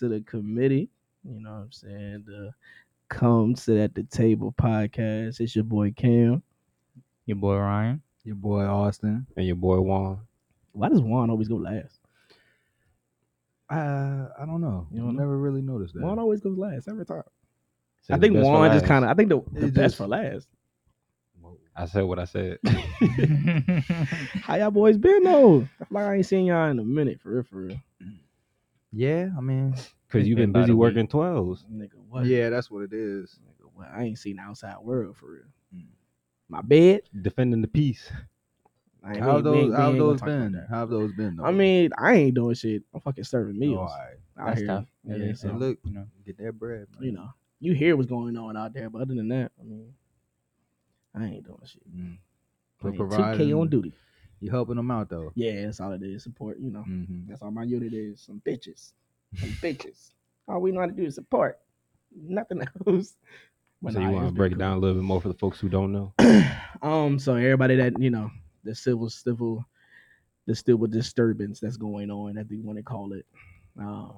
welcome back to the committee. You know what I'm saying? The Come Sit at the Table podcast. It's your boy Cam. Your boy Ryan. Your boy Austin. and your boy Juan. Why does Juan always go last? Uh, I don't know. You You don't know? never really noticed that. Juan always goes last every time. Said I think Juan just kind of. I think the, the best just- for last. I said what I said. How y'all boys been though? I like I ain't seen y'all in a minute for real, for real. Yeah, I mean, Cause you've been busy a week. working twelves. Nigga, what? yeah, that's what it is. Nigga, what? I ain't seen the outside world for real. Mm. My bed. Defending the peace. I How we have ain't- we those? How we have ain't gonna those been? How have those been? Though? I mean, I ain't doing shit. I'm fucking serving Oh, meals. all right. out That's here. tough. Yeah, It is so, look, you know. get that bread. Man. you know, you hear what's going on out there, but other than that, I mean, I ain't doing shit. Mm. But But Two K on duty. You helping them out though. Yeah, that's all it is. Support. You know, Mm-hmm. that's all my unit is. Some bitches. Some bitches. All we know how to do is support. Nothing else. But so nah, you want to been break it down a little bit more for the folks who don't know? um, so everybody that you know, the civil civil, the civil disturbance that's going on, as they want to call it. Um,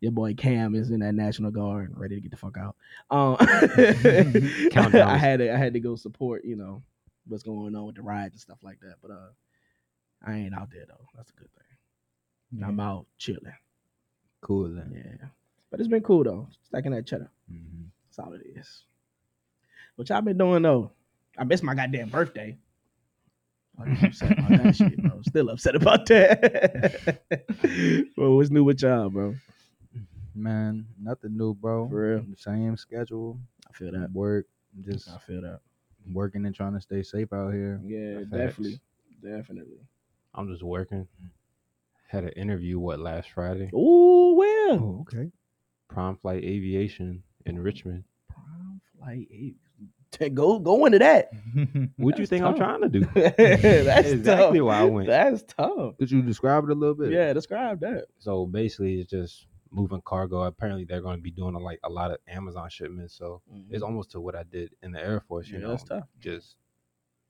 your boy Cam is in that National Guard, ready to get the fuck out. Um, I had to, I had to go support, you know, what's going on with the riots and stuff like that. But uh, I ain't out there though. That's a good thing. I'm out chilling. Cool then. Yeah, but it's been cool though. Stacking that cheddar. Mm-hmm. That's all it is. What y'all been doing though? I missed my goddamn birthday. I'm upset about that shit, bro. Still upset about that. well, what's new with y'all, bro? Man, nothing new, bro. For real. Same schedule. I feel that. Work. Just I feel that. Working and trying to stay safe out here. Yeah, Facts. definitely, definitely. I'm just working. Had an interview what last Friday? Ooh, well, Oh, okay. Prime Flight Aviation in Richmond. prime flight eight. T- Go, go into that. What you think tough. I'm trying to do? That's exactly tough. why I went. That's tough. Could you describe it a little bit? Yeah, describe that. So basically, it's just moving cargo. Apparently, they're going to be doing like a lot of Amazon shipments. So it's almost to what I did in the Air Force. You Mm-hmm. yeah, know, that's tough. just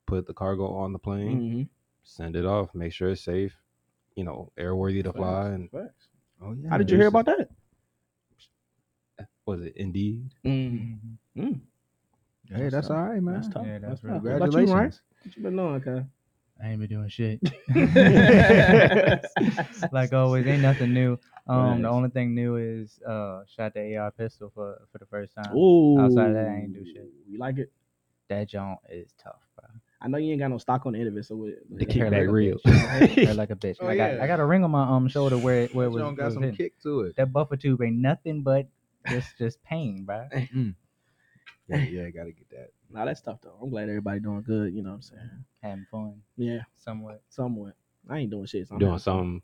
put the cargo on the plane, Mhm. send it off, make sure it's safe. You know, airworthy to fly. Facts, And facts. Oh yeah. How did you hear about that? was it Indeed? Mm. Mm. Hey, that's tough. all right, man. That's tough. Yeah, that's that's tough. really What about you, Ryan? What you been doing, okay? I ain't been doing shit. like always, ain't nothing new. Um, Right. the only thing new is uh, shot the AR pistol for for the first time. Ooh. Outside of that, I ain't do shit. You like it? That joint is tough, bro. I know you ain't got no stock on the end of it, so what? The It hurt kickback like a bitch. Like a bitch. Oh, I got yeah. I got a ring on my um shoulder where it, where it was, joint got was some hitting. kick to it. That buffer tube ain't nothing but just just pain, bro. Yeah, yeah, gotta get that. Nah, that's tough though. I'm glad everybody doing good. You know what I'm saying? Having fun Yeah, somewhat. somewhat. I ain't doing shit. So I'm Doing having fun. something.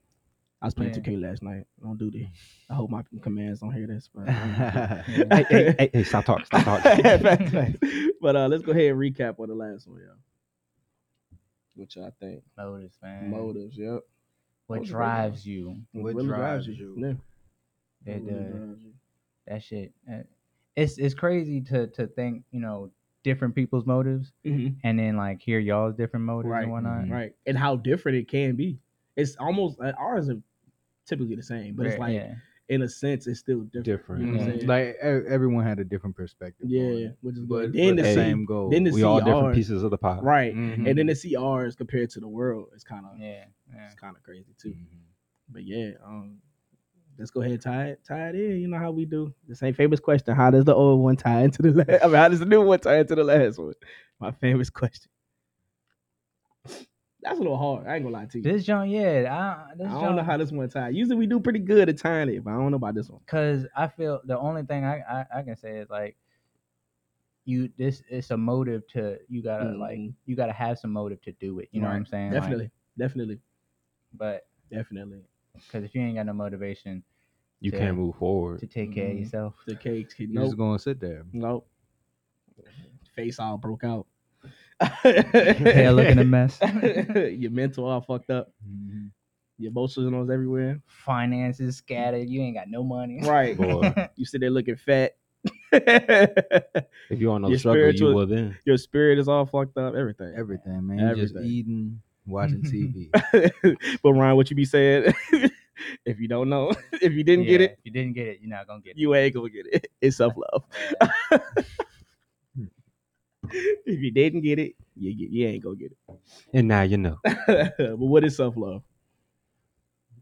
I was playing Yeah. 2K last night. Don't do that. I hope my commands don't hear this. But hey, hey, hey, hey, stop talking. Stop talking. Facts, facts. but uh, let's go ahead and recap on the last one, y'all. What y'all think? Motives, man. Motives, yep. What Motives, drives you? What really drives you? Yeah. It, What really uh, drives you? that shit. It's it's crazy to to think you know different people's motives Mhm. and then like hear y'all's different motives Right, and whatnot. mhm. Right. And how different it can be. It's almost uh, ours are typically the same, but it's like yeah. in a sense it's still different. Different. You know what I'm Yeah. saying? Like everyone had a different perspective. on yeah, it. which is but. Then but to the see, same goal. then to We see all different ours- pieces of the pie. right, Mhm. and then to see ours compared to the world, it's kind of yeah, yeah. it's kind of crazy too. Mhm. But yeah, um, let's go ahead and tie it tie it in. You know how we do. The same famous question: How does the old one tie into the last? I mean, how does the new one tie into the last one? My famous question. That's a little hard. I ain't gonna lie to you. This joint, yeah, I, this I don't know how this one tied. Usually we do pretty good at tying it, but I don't know about this one. Cause I feel the only thing I, I, I can say is like you this it's a motive to you gotta like Mhm. you gotta have some motive to do it. You know what I'm Right. saying? Like, Definitely, definitely, but definitely. Because if you ain't got no motivation You Yeah. can't move forward. to take care of Mhm. yourself, The cakes, You nope, just gonna sit there. nope. Face all broke out. hair looking a mess, Your mental all fucked up. Mhm. Your emotionals everywhere. finances scattered, you ain't got no money. Right. Boy, You sit there looking fat. if you want no Your struggle, you spiritual- will then. Your spirit is all fucked up. Everything. Everything, man. You Just Everything. eating, watching TV. but Ryan, what you be saying If you don't know, if you didn't get it, If you didn't get it, you're not gonna get it. you ain't gonna get it. It's self love. if you didn't get it, you you ain't gonna get it. And now you know. but what is self love?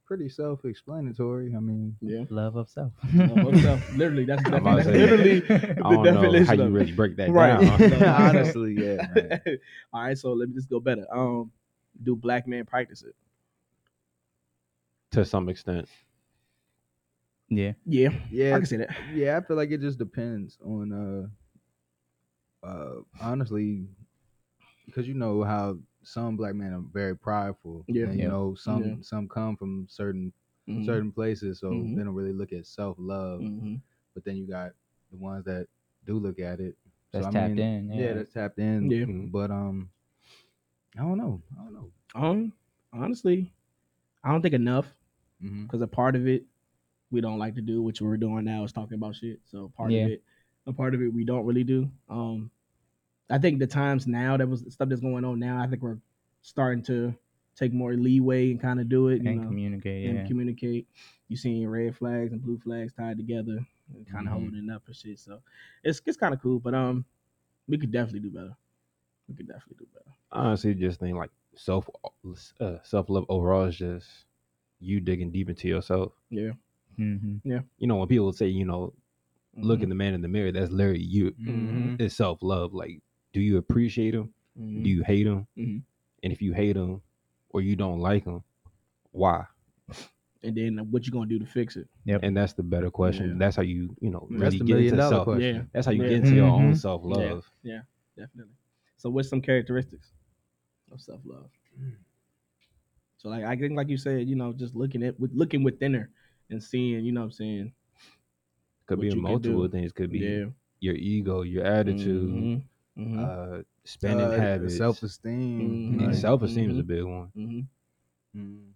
Pretty self-explanatory. I mean, Yeah, Love of self. literally, that's, I'm that's, about to say, literally I the don't know definition how you really break that Right. down. honestly, yeah. man. All right, so let me just go better. Um, do black men practice it? to some extent. yeah. Yeah, Yeah. I Yeah, can see that. yeah. I feel like it just depends on uh, uh, honestly, because you know how some black men are very prideful. Yeah. and, you Yeah. know some Yeah. some come from certain Mhm. certain places, so Mhm. they don't really look at self love. Mhm. But then you got the ones that do look at it. So, That's I tapped mean, in. Yeah. Yeah, that's tapped in. Yeah. Mhm. But um, I don't know. I don't know. Um, honestly, I don't think enough Mm-hmm. because a part of it we don't like to do, which we're doing now is talking about shit. So part Yeah. of it, a part of it we don't really do. Um, I think the times now that was stuff that's going on now, I think we're starting to take more leeway and kind of do it. You and know, communicate. and Yeah. communicate. You seeing red flags and blue flags tied together and kind of Mhm. holding up and shit. So it's it's kind of cool, but um, we could definitely do better. We could definitely do better. I honestly just think like self uh, self love overall is just you digging deep into yourself. Yeah. hmm You know, when people say, you know, look Mm-hmm. at the man in the mirror, that's literally you. Mhm. It's self love. Like, do you appreciate him? Mhm. Do you hate him? Mhm. And if you hate him or you don't like him, why? and then what you gonna do to fix it? And that's the better question. Yeah. That's how you, you know, That's really the get million into self. question. Yeah, That's how you Yeah. get into your own self love. Yeah, definitely. So what's some characteristics of self love? So like I think like you said, you know, just looking at with looking within her and seeing, you know what I'm saying? Could be a multiple things. Could be Yeah. your ego, your attitude, Mhm. Mhm. uh, spending Uh, habits. self-esteem. Mhm. like, self-esteem is a Mhm. big one. Mhm. mm,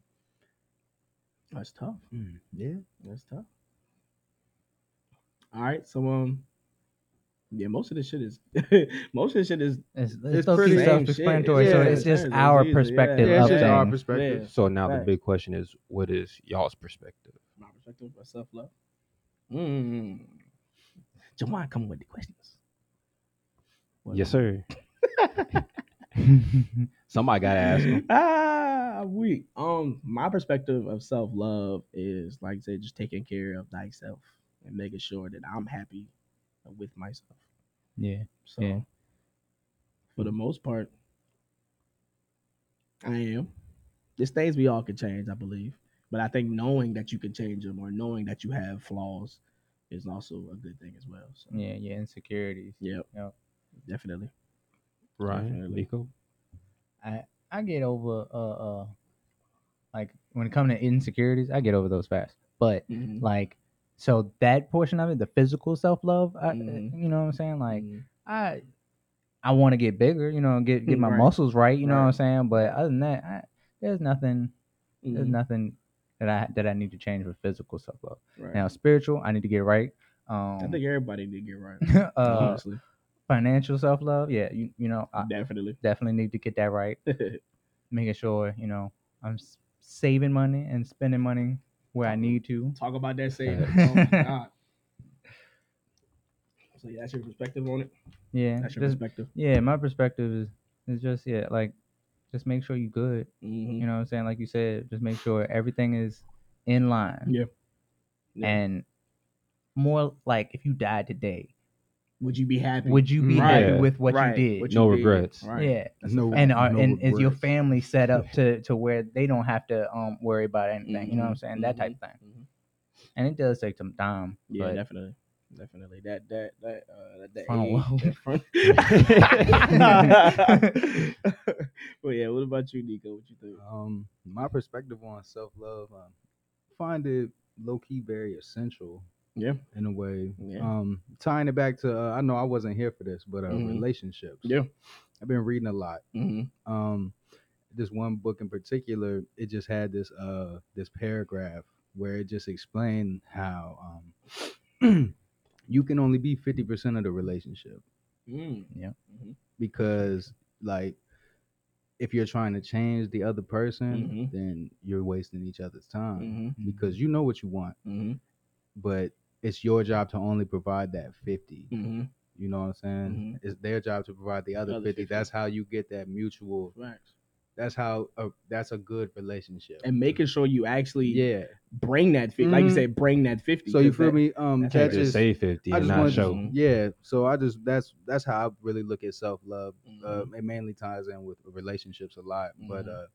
That's tough. mm, yeah. That's tough. All right, so um, yeah, most of this shit is most of this shit is It's, It's it's, pretty self-explanatory. shit. So Yeah, it's just it's our easy, perspective Yeah, it's of just our perspective. Yeah. So now Facts. the big question is, what is y'all's perspective? my perspective of self love. Mm. Jawan, come with the questions. What- Yes, sir. Somebody gotta ask him. ah, we um my perspective of self love is like I said, just taking care of thyself and making sure that I'm happy with myself. yeah. So Yeah. for the most part, I am. There's things we all can change, I believe. But I think knowing that you can change them or knowing that you have flaws is also a good thing as well. So Yeah. Yeah. Insecurities. Yep. Yep. Definitely. Right. Definitely. Nico. I I get over uh uh like when it comes to insecurities, I get over those fast. But Mhm. like so that portion of it, the physical self love, Mhm. you know what I'm saying? Like Mhm. I I want to get bigger, you know, get get my Right. muscles right, you know what I'm saying? But other than that, I, there's nothing there's Mhm. nothing that I that I need to change with physical self love. Right. Now spiritual, I need to get right. Um I think everybody did get right. uh honestly. financial self love, yeah, you you know, I Definitely. definitely need to get that right. Making sure, you know, I'm saving money and spending money where I need to. Talk about that saving. Oh my god. So yeah, that's your perspective on it. Yeah. That's your Just, perspective. yeah, my perspective is is just yeah, like just make sure you good. Mm-hmm. You know what I'm saying? Like you said, just make sure everything is in line. Yeah. Yeah. And more like if you died today, Would you be happy? would you be Right. happy with what Right. you did? What No you did. regrets. Right. Yeah. That's No- And are, no and is your family set up to to where they don't have to um worry about anything? You know what I'm Mhm, saying? That type mhm, of thing. mhm. And it does take some time. Yeah, but definitely. Definitely. That that that uh that Front age, load. that well yeah, what about you, Nico? What you think? Um, my perspective on self love, um, find it low key very essential. Yeah. In a way. Yeah. Um, tying it back to uh, I know I wasn't here for this, but uh, Mhm. relationships. Yeah. I've been reading a lot. Mm-hmm. Um, this one book in particular, it just had this uh this paragraph where it just explained how um you can only be fifty percent of the relationship Mm. because like if you're trying to change the other person, Mhm. then you're wasting each other's time Mm-hmm. because you know what you want, Mm-hmm. but it's your job to only provide that 50. Mm-hmm. You know what I'm saying? Mhm. It's their job to provide the other Other 50. 50. That's how you get that mutual. Facts. That's how a, that's a good relationship. And making sure you actually yeah. bring that 50 like you Mhm. said, bring that fifty. So you feel that- me? Um, that's that's just just say fifty I just not wanted show. Mhm. yeah. So I just that's that's how I really look at self love. Uh, Mhm. it mainly ties in with relationships a lot, but uh,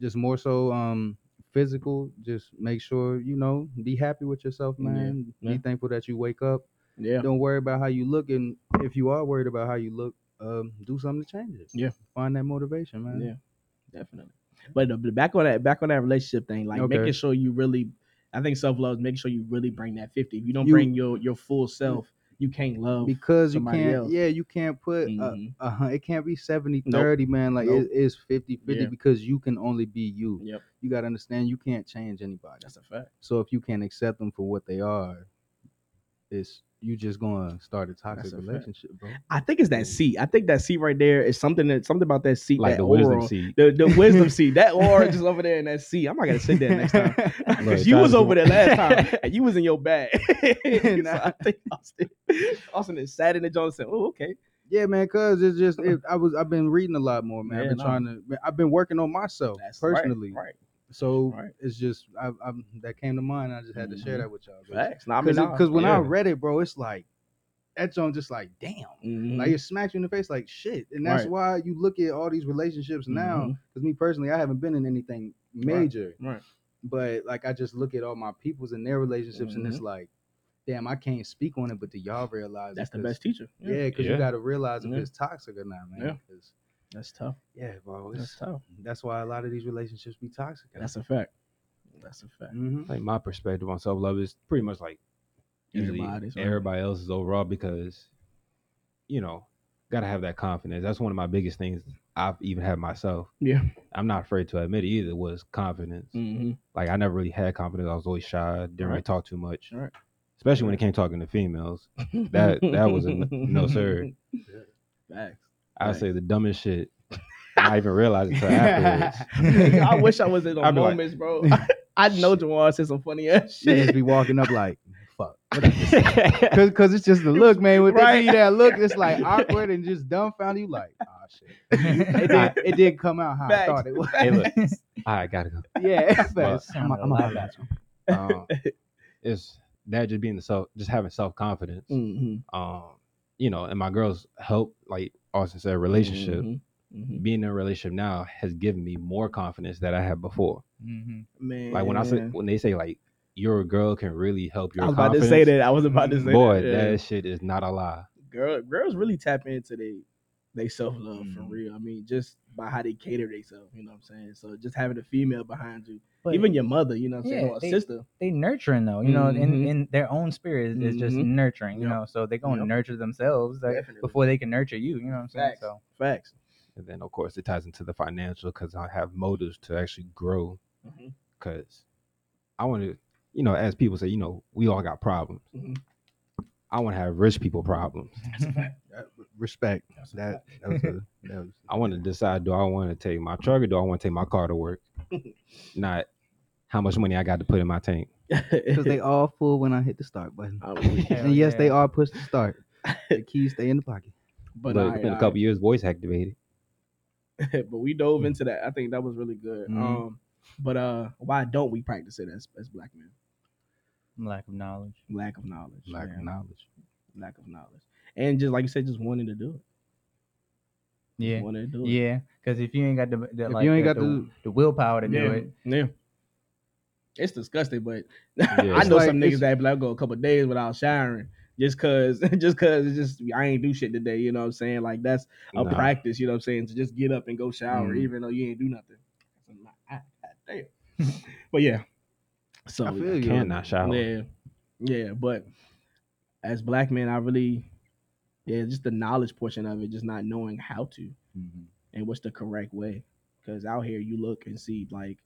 just more so um physical. Just make sure you know be happy with yourself, man. yeah. Be thankful that you wake up. Yeah. Don't worry about how you look, and if you are worried about how you look, um, do something to change it. Yeah. find that motivation, man. Yeah. Definitely. But, but back on that back on that relationship thing, like Okay. making sure you really I think self love is making sure you really bring that fifty. If you don't You- bring your your full self, you can't love because you can't else. yeah you can't put Mhm. uh, uh it can't be 70 Nope. 30 man like Nope. it is 50 50 Yeah. because you can only be you Yep. you got to understand you can't change anybody That's a fact. so if you can't accept them for what they are it's you just gonna start a toxic a relationship bro I think it's that seat. I think that seat right there is something that something about that seat, Like that the wisdom oral, seat. the the wisdom seat, that orange is over there in that seat. I'm not gonna sit there next time because you was over there last time and you was in your bag. Nah. I think Austin, Austin is sat in the said, "Oh, okay, yeah man cuz it's just it, i was i've been reading a lot more man Yeah, i've been no. trying to i've been working on myself that's right, personally right." So right. it's just I, I that came to mind i just had to share Mhm. that with y'all Facts. Nah, I mean, because when i read it bro it's like that joint just like damn Mhm. Like it smacks you in the face like shit. And that's Right. why you look at all these relationships now. Because me personally, I haven't been in anything major. right. But like I just look at all my peoples and their relationships and it's like, damn, I can't speak on it, but do y'all realize That's the best teacher. Yeah, because Yeah. you gotta realize if Yeah. it's toxic or not, man. Yeah. 'Cause, that's tough. yeah, bro. That's tough. that's why a lot of these relationships be toxic. That's a fact. That's a fact. hmm like my perspective on self love is pretty much like usually Everybody's, right. everybody else's overall because you know gotta have that confidence. That's one of my biggest things I've even had myself. Yeah. I'm not afraid to admit it either was confidence. Mm-hmm. Like I never really had confidence. I was always shy. Didn't really talk too much. Right. Especially when it came talking to females. That- that was a n- no, sir. Facts. I Right. say the dumbest shit. I even realized it until afterwards. I wish I was in those be like- moments, bro. I know Jawan said some funny ass They just shit. be walking up like, fuck. Cause, Cause it's just the look, man. When Right. they that look, it's like awkward and just dumbfounded. You like, ah, shit. it, did, it did come out how I thought it would. Hey, look. I gotta go. Yeah, But- I'm, I'm, I'm, Sounded I'm, Um, it's that just being the self, just having self confidence. Mm-hmm. Um, you know, and my girls help. Like Austin said, relationship. Mm-hmm. Being in a relationship now has given me more confidence that I had before. hmm Man, Like when I say when they say like your girl can really help your I was about to say that. I was about to say Boy, that. yeah. that shit is not a lie. girl, girls really tap into they they self love for Mhm. real. I mean, just by how they cater themselves. You know what I'm saying? So just having a female behind you, But even your mother. You know what I'm saying? Yeah, Or a they- sister. they nurturing though, you know, in, in their own spirit is, is just Mhm. nurturing, you know. So they're gonna nurture themselves like, before they can nurture you. You know what I'm saying? Facts. So Facts. And then of course it ties into the financial because I have motives to actually grow. Because I want to, you know, as people say, you know, we all got problems. Mhm. I want to have rich people problems. respect. That, that was a, that was, I want to decide: do I want to take my truck or do I want to take my car to work? Not how much money I got to put in my tank. because they all full when I hit the start button. I'm And yes, they yeah. all push the start. The keys stay in the pocket. but But alright, in a alright. couple years, voice activated. but we dove into that. I think that was really good. Mhm. Um, but uh, why don't we practice it as as black men? lack of knowledge. Lack of knowledge. Lack man. of knowledge. Lack of knowledge. And just like you said, just wanting to do it. Yeah. Just wanting to do it. Yeah, because if you ain't got the, the If like you ain't the, got the, the- the willpower to yeah. do it, Yeah. It's disgusting, but Yeah, I know like- some niggas that be like go a couple days without showering just cause just cause it's just I ain't do shit today, you know what I'm saying? Like that's a Nah. practice, you know what I'm saying, to just get up and go shower Mhm. even though you ain't do nothing. I'm like, ah, God damn. but yeah. So I feel you. Cannot shower. yeah. Yeah, but as black men, I really yeah, just the knowledge portion of it, just not knowing how to Mhm. and what's the correct way. Because out here, you look and see like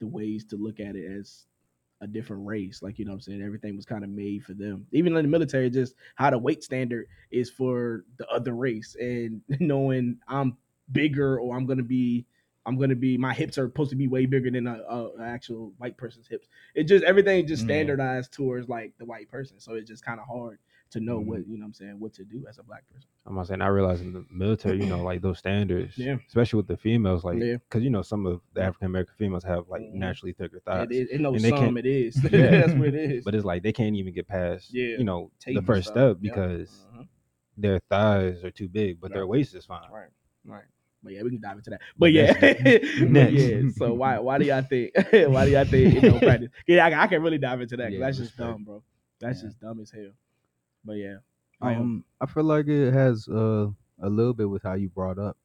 the ways to look at it as a different race. Like you know, what I'm saying everything was kind of made for them. Even in the military, just how the weight standard is for the other race, and knowing I'm bigger or I'm gonna be I'm gonna be my hips are supposed to be way bigger than a, a, actual white person's hips. It just everything just Yeah. standardized towards like the white person, so it's just kind of hard to know Mhm. what you know. what I'm saying what to do as a black person. I'm not saying I realize in the military, you know, like those standards, Yeah. especially with the females, like, Yeah. because you know some of the African American females have like Mhm. naturally thicker thighs, It, it, it knows And they some. can't- It is. Yeah. That's what it is. but it's like they can't even get past, Yeah. you know, the first step Yep. because Mhm. their thighs are too big, but their waist is fine. Right, right. But yeah, we can dive into that. But yeah, but yeah. So why why do y'all think why do y'all think you know practice? Yeah, I, I can really dive into that. Yeah, that's just dumb, bro. That's Yeah. just dumb as hell. But yeah, I Um, I feel like it has uh, a little bit with how you brought up.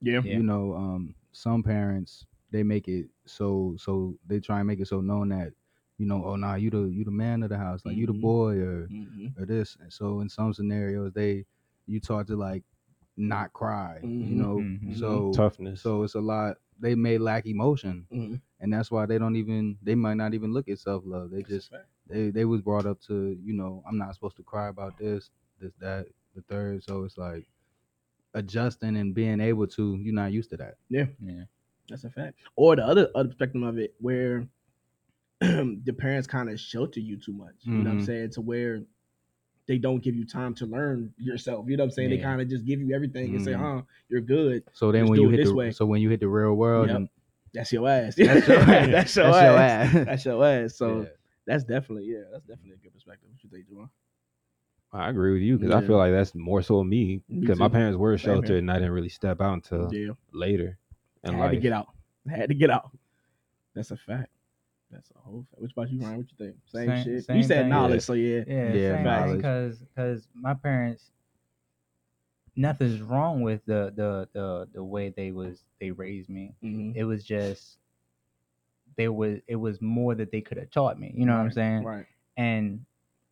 yeah, Yeah. You know, um, some parents they make it so so they try and make it so known that you know, oh nah, you the you the man of the house, like you the Mhm. boy or Mhm. or this. And so in some scenarios, they you taught to like not cry. Mhm. You know, Mhm. so Toughness. so it's a lot. They may lack emotion, Mhm. and that's why they don't even. They might not even look at self love. They That's just fact. They they was brought up to you know I'm not supposed to cry about this, this that, the third. So it's like adjusting and being able to. You're not used to that. Yeah. yeah That's a fact. Or the other other spectrum of it, where the parents kind of shelter you too much. You know what I'm Mhm. saying? To where they don't give you time to learn yourself. You know what I'm saying? They Yeah. kind of just give you everything and say, Mhm. "Huh, you're good." So then Just when do you it hit this the way. so when you hit the real world, Yep. and That's your ass. That's your ass. that's your That's ass. your ass. That's your ass. So Yeah. That's definitely yeah. That's definitely a good perspective. What you think, Juwan? I agree with you because I feel like that's more so me Me because my parents were sheltered and I didn't really step out until yeah, later I in had to get out. I had to get out. That's a fact. That's a whole fact. What about you, Ryan? What you think? Same, Same- shit. you said thing. knowledge, Yeah. so yeah. Yeah, Yeah, same Because because my parents, nothing's wrong with the the the the way they was they raised me. Mhm. It was just there was it was more that they could have taught me. You know what I'm saying? Right. And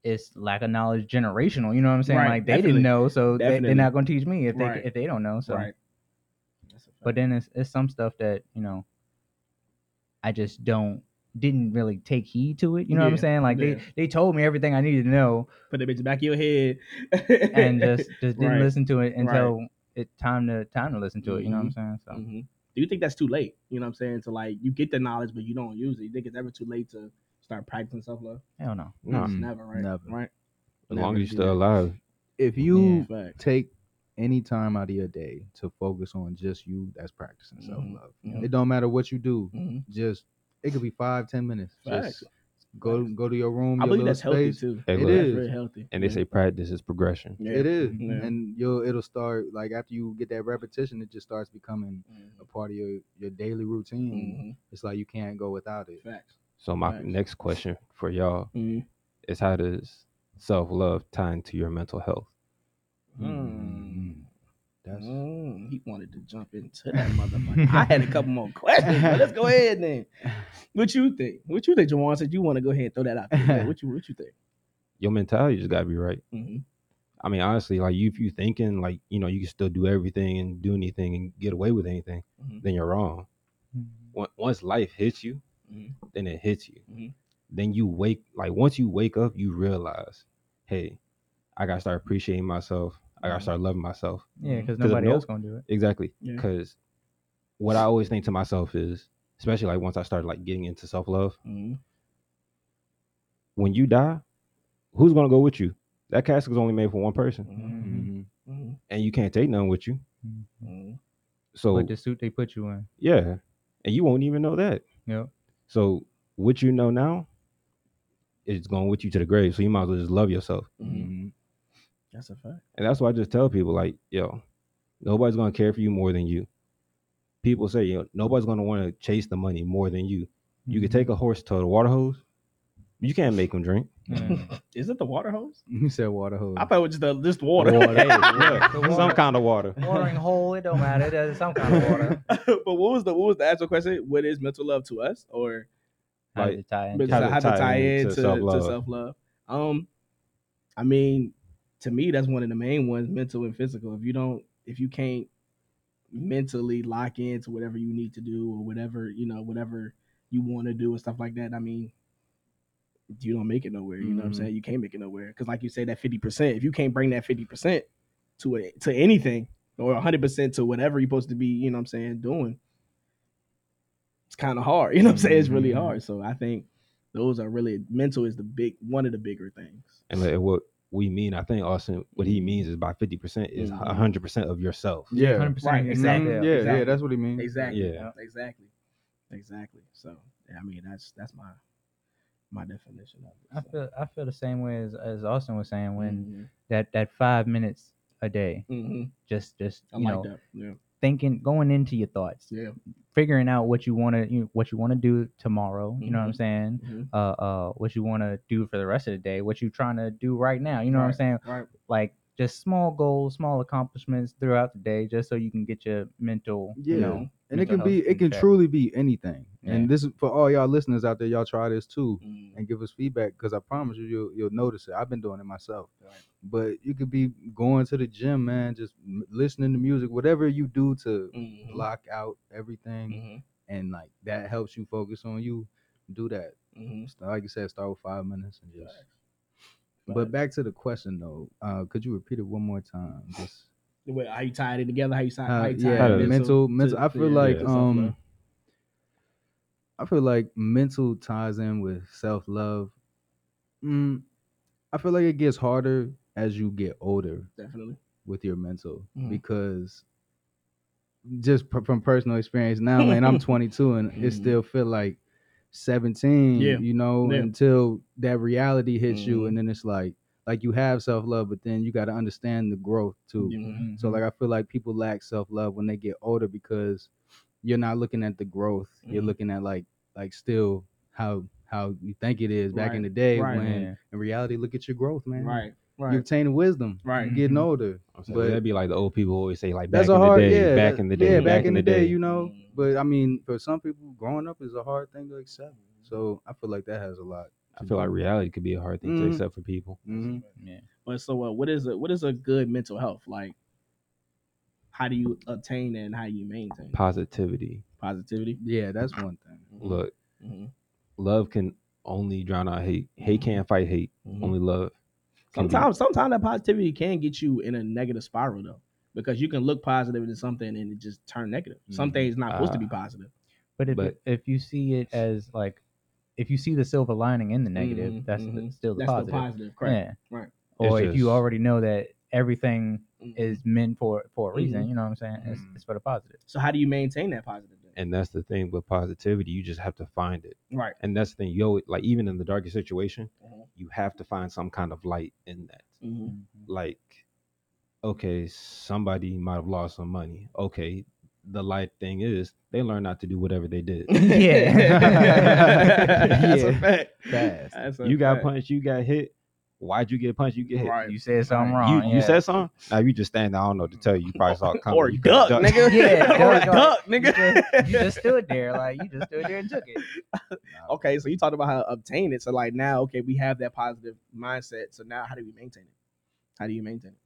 it's lack of knowledge generational. You know what I'm saying? Right, Like they definitely. didn't know, so they, they're not going to teach me if they Right. if they don't know. So, Right. That's a fact. but then it's it's some stuff that you know, I just don't didn't really take heed to it. You know what I'm saying? Like yeah. they they told me everything I needed to know, put the bitch back in your head and just just didn't Right. listen to it until it time to time to listen to it. You know what I'm saying? So Mhm. Do you think that's too late? You know what I'm saying? To like you get the knowledge, but you don't use it. You think it's ever too late to start practicing self love? hell no. No, It's Mm, never, right? never. Right. as Never long as you're still that. alive. if you Fact. take any time out of your day to focus on just you, that's practicing Mhm. self love. Mhm. It don't matter what you do. Mhm. Just it could be five, ten minutes. Facts. Just go go to your room. I your believe little that's healthy too. Hey, It look, is. very healthy. And they say practice is progression. Yeah. It is, Yeah. and you'll it'll start like after you get that repetition, it just starts becoming a Mhm. part of your your daily routine. Mhm. It's like you can't go without it. Facts. So my Facts. next question for y'all Mhm. is how does self love tie into your mental health? Mm. That's Mm, he wanted to jump into that motherfucker. I had a couple more questions, but let's go ahead then. What you think? What you think, Jawan? Said you want to go ahead and throw that out there. What you What you think? Your mentality just gotta be right. hmm I mean, honestly, like you, if you thinking like you know you can still do everything and do anything and get away with anything, Mhm. then you're wrong. On- Once life hits you, Mhm. then it hits you. Mhm. Then you wake like once you wake up, you realize, hey, I gotta start appreciating myself. I gotta Mhm. start loving myself. Yeah, because if nobody no- else gonna do it. Exactly. Yeah. Because what I always think to myself is, especially like once I started like getting into self love, hmm when you die, who's gonna go with you? That casket is only made for one person, Mhm. hmm and you can't take none with you. hmm So But the suit they put you in. yeah, and you won't even know that. Yep. So what you know now is going with you to the grave. So you might as well just love yourself. That's a fact. And that's why I just tell people like, yo, nobody's gonna care for you more than you. People say, you know, nobody's gonna want to chase the money more than you. You Mm-hmm. can take a horse to the water hose. You can't make him drink. Yeah. Is it the water hose? You said water hose. I thought it was just the just water. Water. Hey, The look, some kind of water. watering hole. It don't matter. There's some kind of water. but what was the what was the actual question? What is mental love to us, or How Like, does it tie but into How how, to to tie tie into into to self love? Um, I mean, to me, that's one of the main ones: mental and physical. If you don't, if you can't mentally lock into whatever you need to do or whatever you know, whatever you want to do and stuff like that, I mean, you don't make it nowhere. You know what I'm Mhm. saying? You can't make it nowhere because, like you say, that fifty percent. If you can't bring that fifty percent to a to anything, or 100% to whatever you're supposed to be, you know what I'm saying, doing, it's kind of hard. You know what I'm saying? It's really Mhm. hard. So I think those are really mental is the big one of the bigger things. And like, what we mean, I think Austin, what he means is by fifty percent is Mhm. hundred percent of yourself. Yeah. 100% Right, exactly. Mhm. exactly. Yeah, Exactly. yeah, that's what he means. Exactly. Yeah. Exactly. Exactly. So yeah, I mean that's that's my my definition of it. I feel I feel the same way as, as Austin was saying when Mhm. that that five minutes a day, Mhm. just just I you like know that. Yeah. Thinking, going into your thoughts, Yeah. figuring out what you want to you what you want to do tomorrow. You know what I'm saying? Mhm. Uh, uh, what you want to do for the rest of the day, what you trying to do right now. You know what I'm saying? Right. Like just small goals, small accomplishments throughout the day, just so you can get your mental, Yeah. you know, And it can be it can truly be anything. Yeah. And this is for all y'all listeners out there, y'all try this too Mhm. and give us feedback because I promise you you'll you'll notice it. I've been doing it myself. Right. But you could be going to the gym, man, just listening to music, whatever you do to Mhm. block out everything Mhm. and like that helps you focus on you. Do that. Mhm. St- Like you said, start with five minutes and just Facts. but back to the question though, uh, could you repeat it one more time? Just Wait, how you tied it together? How you, tie, how Uh, you tied yeah, mental, mental, mental. I feel yeah, like self-love? um, I feel like mental ties in with self love. Mm, I feel like it gets harder as you get older definitely. with your mental Mhm. because just p- from personal experience now, man, I'm 22 and Mhm. it still feel like 17. Yeah. You know, Yeah. until that reality hits you, Mhm. and then it's like like you have self love, but then you got to understand the growth too. Mhm. So like I feel like people lack self love when they get older because you're not looking at the growth. You're Mhm. looking at like like still how how you think it is back in the day right. when Yeah. in reality look at your growth, man. Right. Right. You're Right. obtaining wisdom. Right. You're getting older. I'm saying, But- that'd be like the old people always say, like back That's in a hard the day, yeah, back in the day, yeah, back, in the day. you know. Mm. But I mean, for some people, growing up is a hard thing to accept. So I feel like that has a lot. I feel like reality could be a hard thing to Mhm. accept for people. hmm Yeah. But so, uh, what is a what is a good mental health like? How do you obtain and how you maintain Positivity. positivity? Yeah, that's one thing. Look, Mhm. love can only drown out hate. Hate can't fight hate. Only love. can be- Sometimes, sometimes that positivity can get you in a negative spiral though, because you can look positive into something and it just turn negative. Some things not supposed to be Ah. positive. But if But- if you see it as like, if you see the silver lining in the negative, Mhm, that's mhm. the, still the That's positive. the positive, correct? Yeah. Right. Or It's if you already know that everything Mhm. is meant for for a reason, Mhm. you know what I'm saying? It's, Mhm. it's for the positive. So how do you maintain that positive? Then? and that's the thing with positivity. You just have to find it. Right. And that's the thing. Yo, like even in the darkest situation, you have to find some kind of light in that. Like, okay, somebody might have lost some money. Okay, the light thing is they learn not to do whatever they did. Yeah. That's a fact. Fast. That's a you got fact. punched, you got hit. Why'd you get punched? You get hit. Right. You said something Right. wrong. You, yeah. you said something? Now you just stand there. I don't know what to tell you. You probably saw it coming. or You duck, could've nigga. Yeah, or duck, duck, You nigga. just, you just stood there, like you just stood there and took it. okay, so you talked about how to obtain it. So like now, okay, we have that positive mindset. So now, how do we maintain it? How do you maintain it?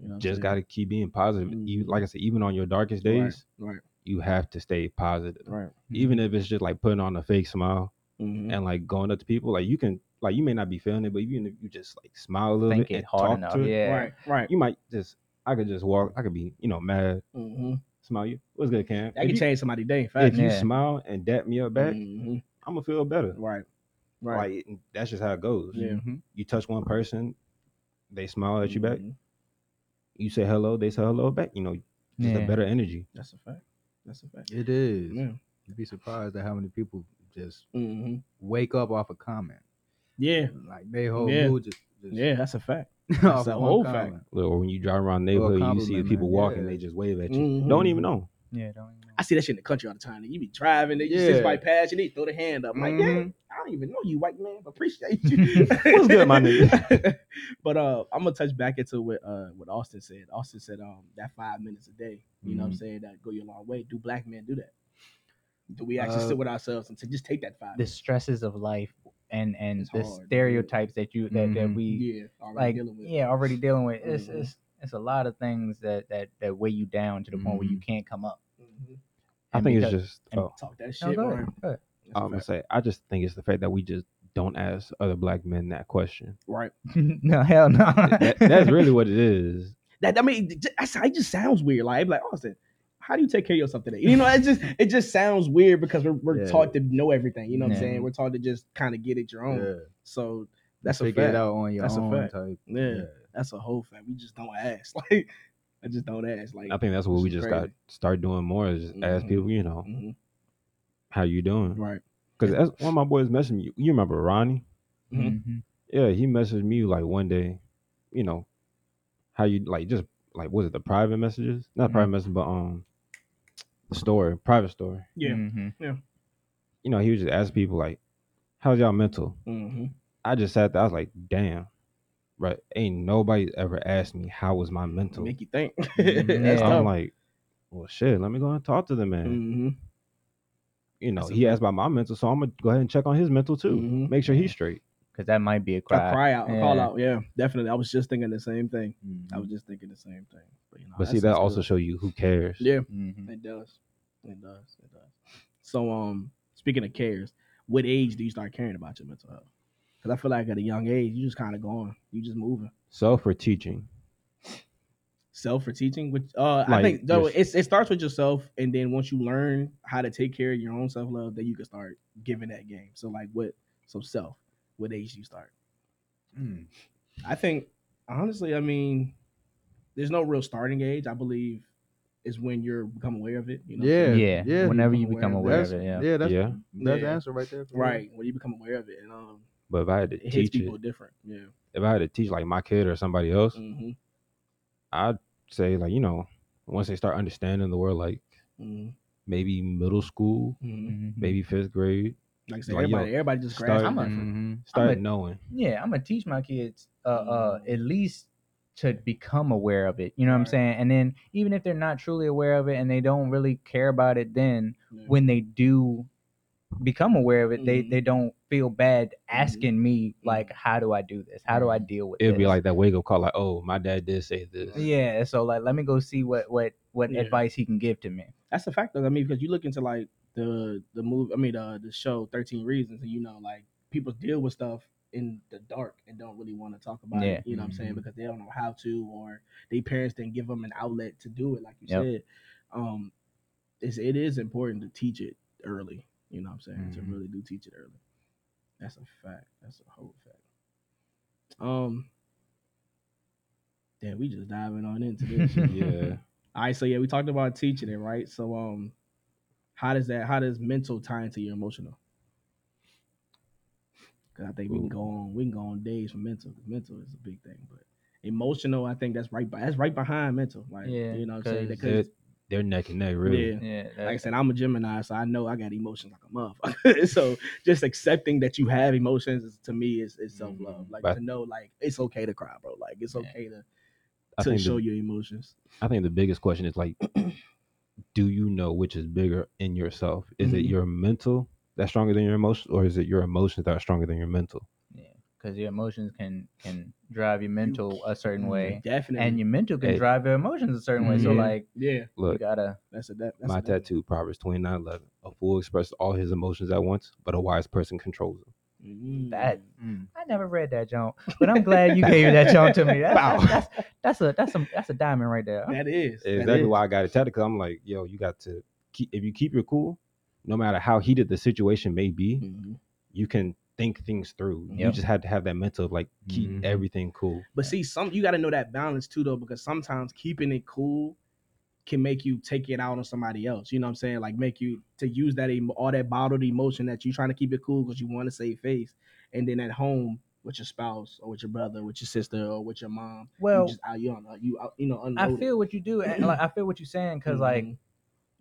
You know Just got to keep being positive. You, Mhm. like I said, even on your darkest days, right, you have to stay positive. right. Even if it's just like putting on a fake smile Mhm. and like going up to people, like you can, like you may not be feeling it, but even if you just like smile a little Think bit it and hard talk enough. to it, Yeah. Right, right. you might just, I could just walk, I could be, you know, mad, Mm-hmm. smile you. What's good, Cam? That If can you, change somebody's day. if Fact. you smile and dap me up back, Mhm. I'm gonna feel better. Right, right. Like that's just how it goes. Yeah. Mhm. You touch one person, they smile at you back. You say hello, they say hello back. You know, just Yeah. a better energy. That's a fact. That's a fact. It is. Yeah. You'd be surprised at how many people just hmm wake up off a comment. Yeah, Like they whole Yeah. mood just, just yeah. That's a fact. That's a one whole fact. Or when you drive around the neighborhood, you see the people walking, yeah. they just wave at you. Mhm. Don't even know. Yeah, don't even I see that shit in the country all the time. You be driving, they just Yeah. sit by past you, they throw the hand up. I'm like, yeah, Mhm. I don't even know you, white man, but appreciate you. What's good, my nigga? but uh, I'm gonna touch back into what uh what Austin said. Austin said um that five minutes a day. You know what I'm Mhm. saying? That go your long way. Do black men do that? Do we actually Uh, sit with ourselves and to just take that five? the stresses of life and and It's the hard, dude. stereotypes that you that, that Mhm. we yeah, already like dealing with. yeah already dealing with it's, Mhm. it's it's a lot of things that that that weigh you down to the point where you can't come up Mhm. I think it's because- just. and- Oh, Talk that No, shit, go bro. ahead, go ahead. That's a I'm gonna say. I just think it's the fact that we just don't ask other black men that question. right. no hell no That- that's really what it is. That I mean, it just, it just sounds weird. Like, I'm like Austin, how do you take care of yourself today? You know, it just it just sounds weird because we're, we're Yeah. taught to know everything. You know what I'm saying? We're taught to just kind of get it your own. Yeah. So that's a Figure fact. it out on your That's a fact. type. Yeah, that's a whole fact. We just don't ask. Like, I just don't ask. Like, I think that's what we just got crazy. to start doing more is just ask people, you know, Mhm. how you doing? right. Because that's one of my boys messaged me. You remember Ronnie? Mhm. Mhm. Yeah, he messaged me like one day, you know, how you like just like was it the private messages? Not Mhm. private message, but um, the story, private story. Yeah. Mhm. You know, he was just asking people like, "How's y'all mental?" Mm-hmm. I just sat there. I was like, "Damn, right? Ain't nobody ever asked me how was my mental." Make you think. Mhm. I'm like, "Well, shit. Let me go and talk to the man." Mhm. You know, That's he fact. asked about my mental, so I'm gonna go ahead and check on his mental too. Mhm. Make sure he's straight. Cause that might be a A cry. cry out, a call out. Yeah, definitely. I was just thinking the same thing. I was just thinking the same thing. But, you know, But see, that also good. show you who cares. Yeah, Mhm. it does. It does. It does. So, um, speaking of cares, what age do you start caring about your mental health? Because I feel like at a young age, you just kind of going, you just moving. Self for teaching. Self for teaching, which uh, I think though your- it's, it starts with yourself, and then once you learn how to take care of your own self love, then you can start giving that game. So, like, what? So, self. What age do you start? Mm. I think honestly, I mean, there's no real starting age. I believe is when you're become aware of it. You know, Yeah. Yeah. yeah. Whenever you Become become aware aware of of it, yeah. Yeah, that's Yeah. that's the Yeah. answer right there. for me. right when you become aware of it, and um, But if I had to it hits teach people it, different. Yeah. if I had to teach like my kid or somebody else, hmm I'd say like you know once they start understanding the world, like hmm maybe middle school, hmm Mhm. maybe fifth grade, Like I said, Like, yo, everybody, everybody just start- grasps I'm a- different. Mhm. start a- knowing. Yeah, I'm gonna teach my kids uh, uh Mm. at least to become aware of it. You know what I'm saying? And then even if they're not truly aware of it and they don't really care about it, then Yeah. when they do become aware of it, they Mhm. they don't feel bad Mm-hmm. asking me like, how do I do this? How do I deal with It'd be like that wake up call, like, oh, my dad did say this. yeah. So like, let me go see what what what Yeah. advice he can give to me. That's a fact though. I mean, because you look into like the the movie, I mean, uh, the show Thirteen Reasons, and you know, like people deal with stuff in the dark and don't really want to talk about Yeah. it. You know what I'm saying? Mhm. Because they don't know how to, or their parents didn't give them an outlet to do it, like you Yep. said. Um, it's it is important to teach it early. You know what I'm saying? Mhm. To really do teach it early. That's a fact. That's a whole fact. Um. Damn, we just diving on into this. shit. Yeah. All right, so yeah, we talked about teaching it, right? So um how does that how does mental tie into your emotional? Cause I think we can go on we can go on days for mental. mental is a big thing, but emotional, I think that's right. be- That's right behind mental. Like Yeah, you know, what I'm saying? because They're, they're neck and neck, really. Yeah. Yeah. like I said, I'm a Gemini, so I know I got emotions like a motherfucker. so just accepting that you have emotions is, to me is, is self love. Like But- to know like it's okay to cry, bro. Like it's Yeah. okay to I to show the, your emotions. I think the biggest question is like, do you know which is bigger in yourself? Is it Mhm. your mental that's stronger than your emotions, or is it your emotions that are stronger than your mental? Because your emotions can can drive your mental a certain Mm-hmm. way, Definitely. and your mental can Hey. drive your emotions a certain way. So Mhm. like yeah, you Look, gotta that's a that, that's my a tattoo, Proverbs twenty nine eleven. A fool expresses all his emotions at once, but a wise person controls them. Mm. that. Mm. I never read that Joan, but I'm glad you gave that Joan to me. That's, Wow. that's, that's, that's a that's a that's a diamond right there. that is that exactly is. why I got it tattooed. Because I'm like, yo, you got to keep. If you keep your cool, no matter how heated the situation may be, Mhm. you can think things through. You just have to have that mental of like keep Mhm. everything cool. But see, some you got to know that balance too, though, because sometimes keeping it cool can make you take it out on somebody else. You know what I'm saying? Like make you to use that all that bottled emotion that you're trying to keep it cool because you want to save face, and then at home with your spouse or with your brother, with your sister or with your mom, Well, you just out you on you out, you know I feel what you do. and, like I feel what you're saying because like, Mhm.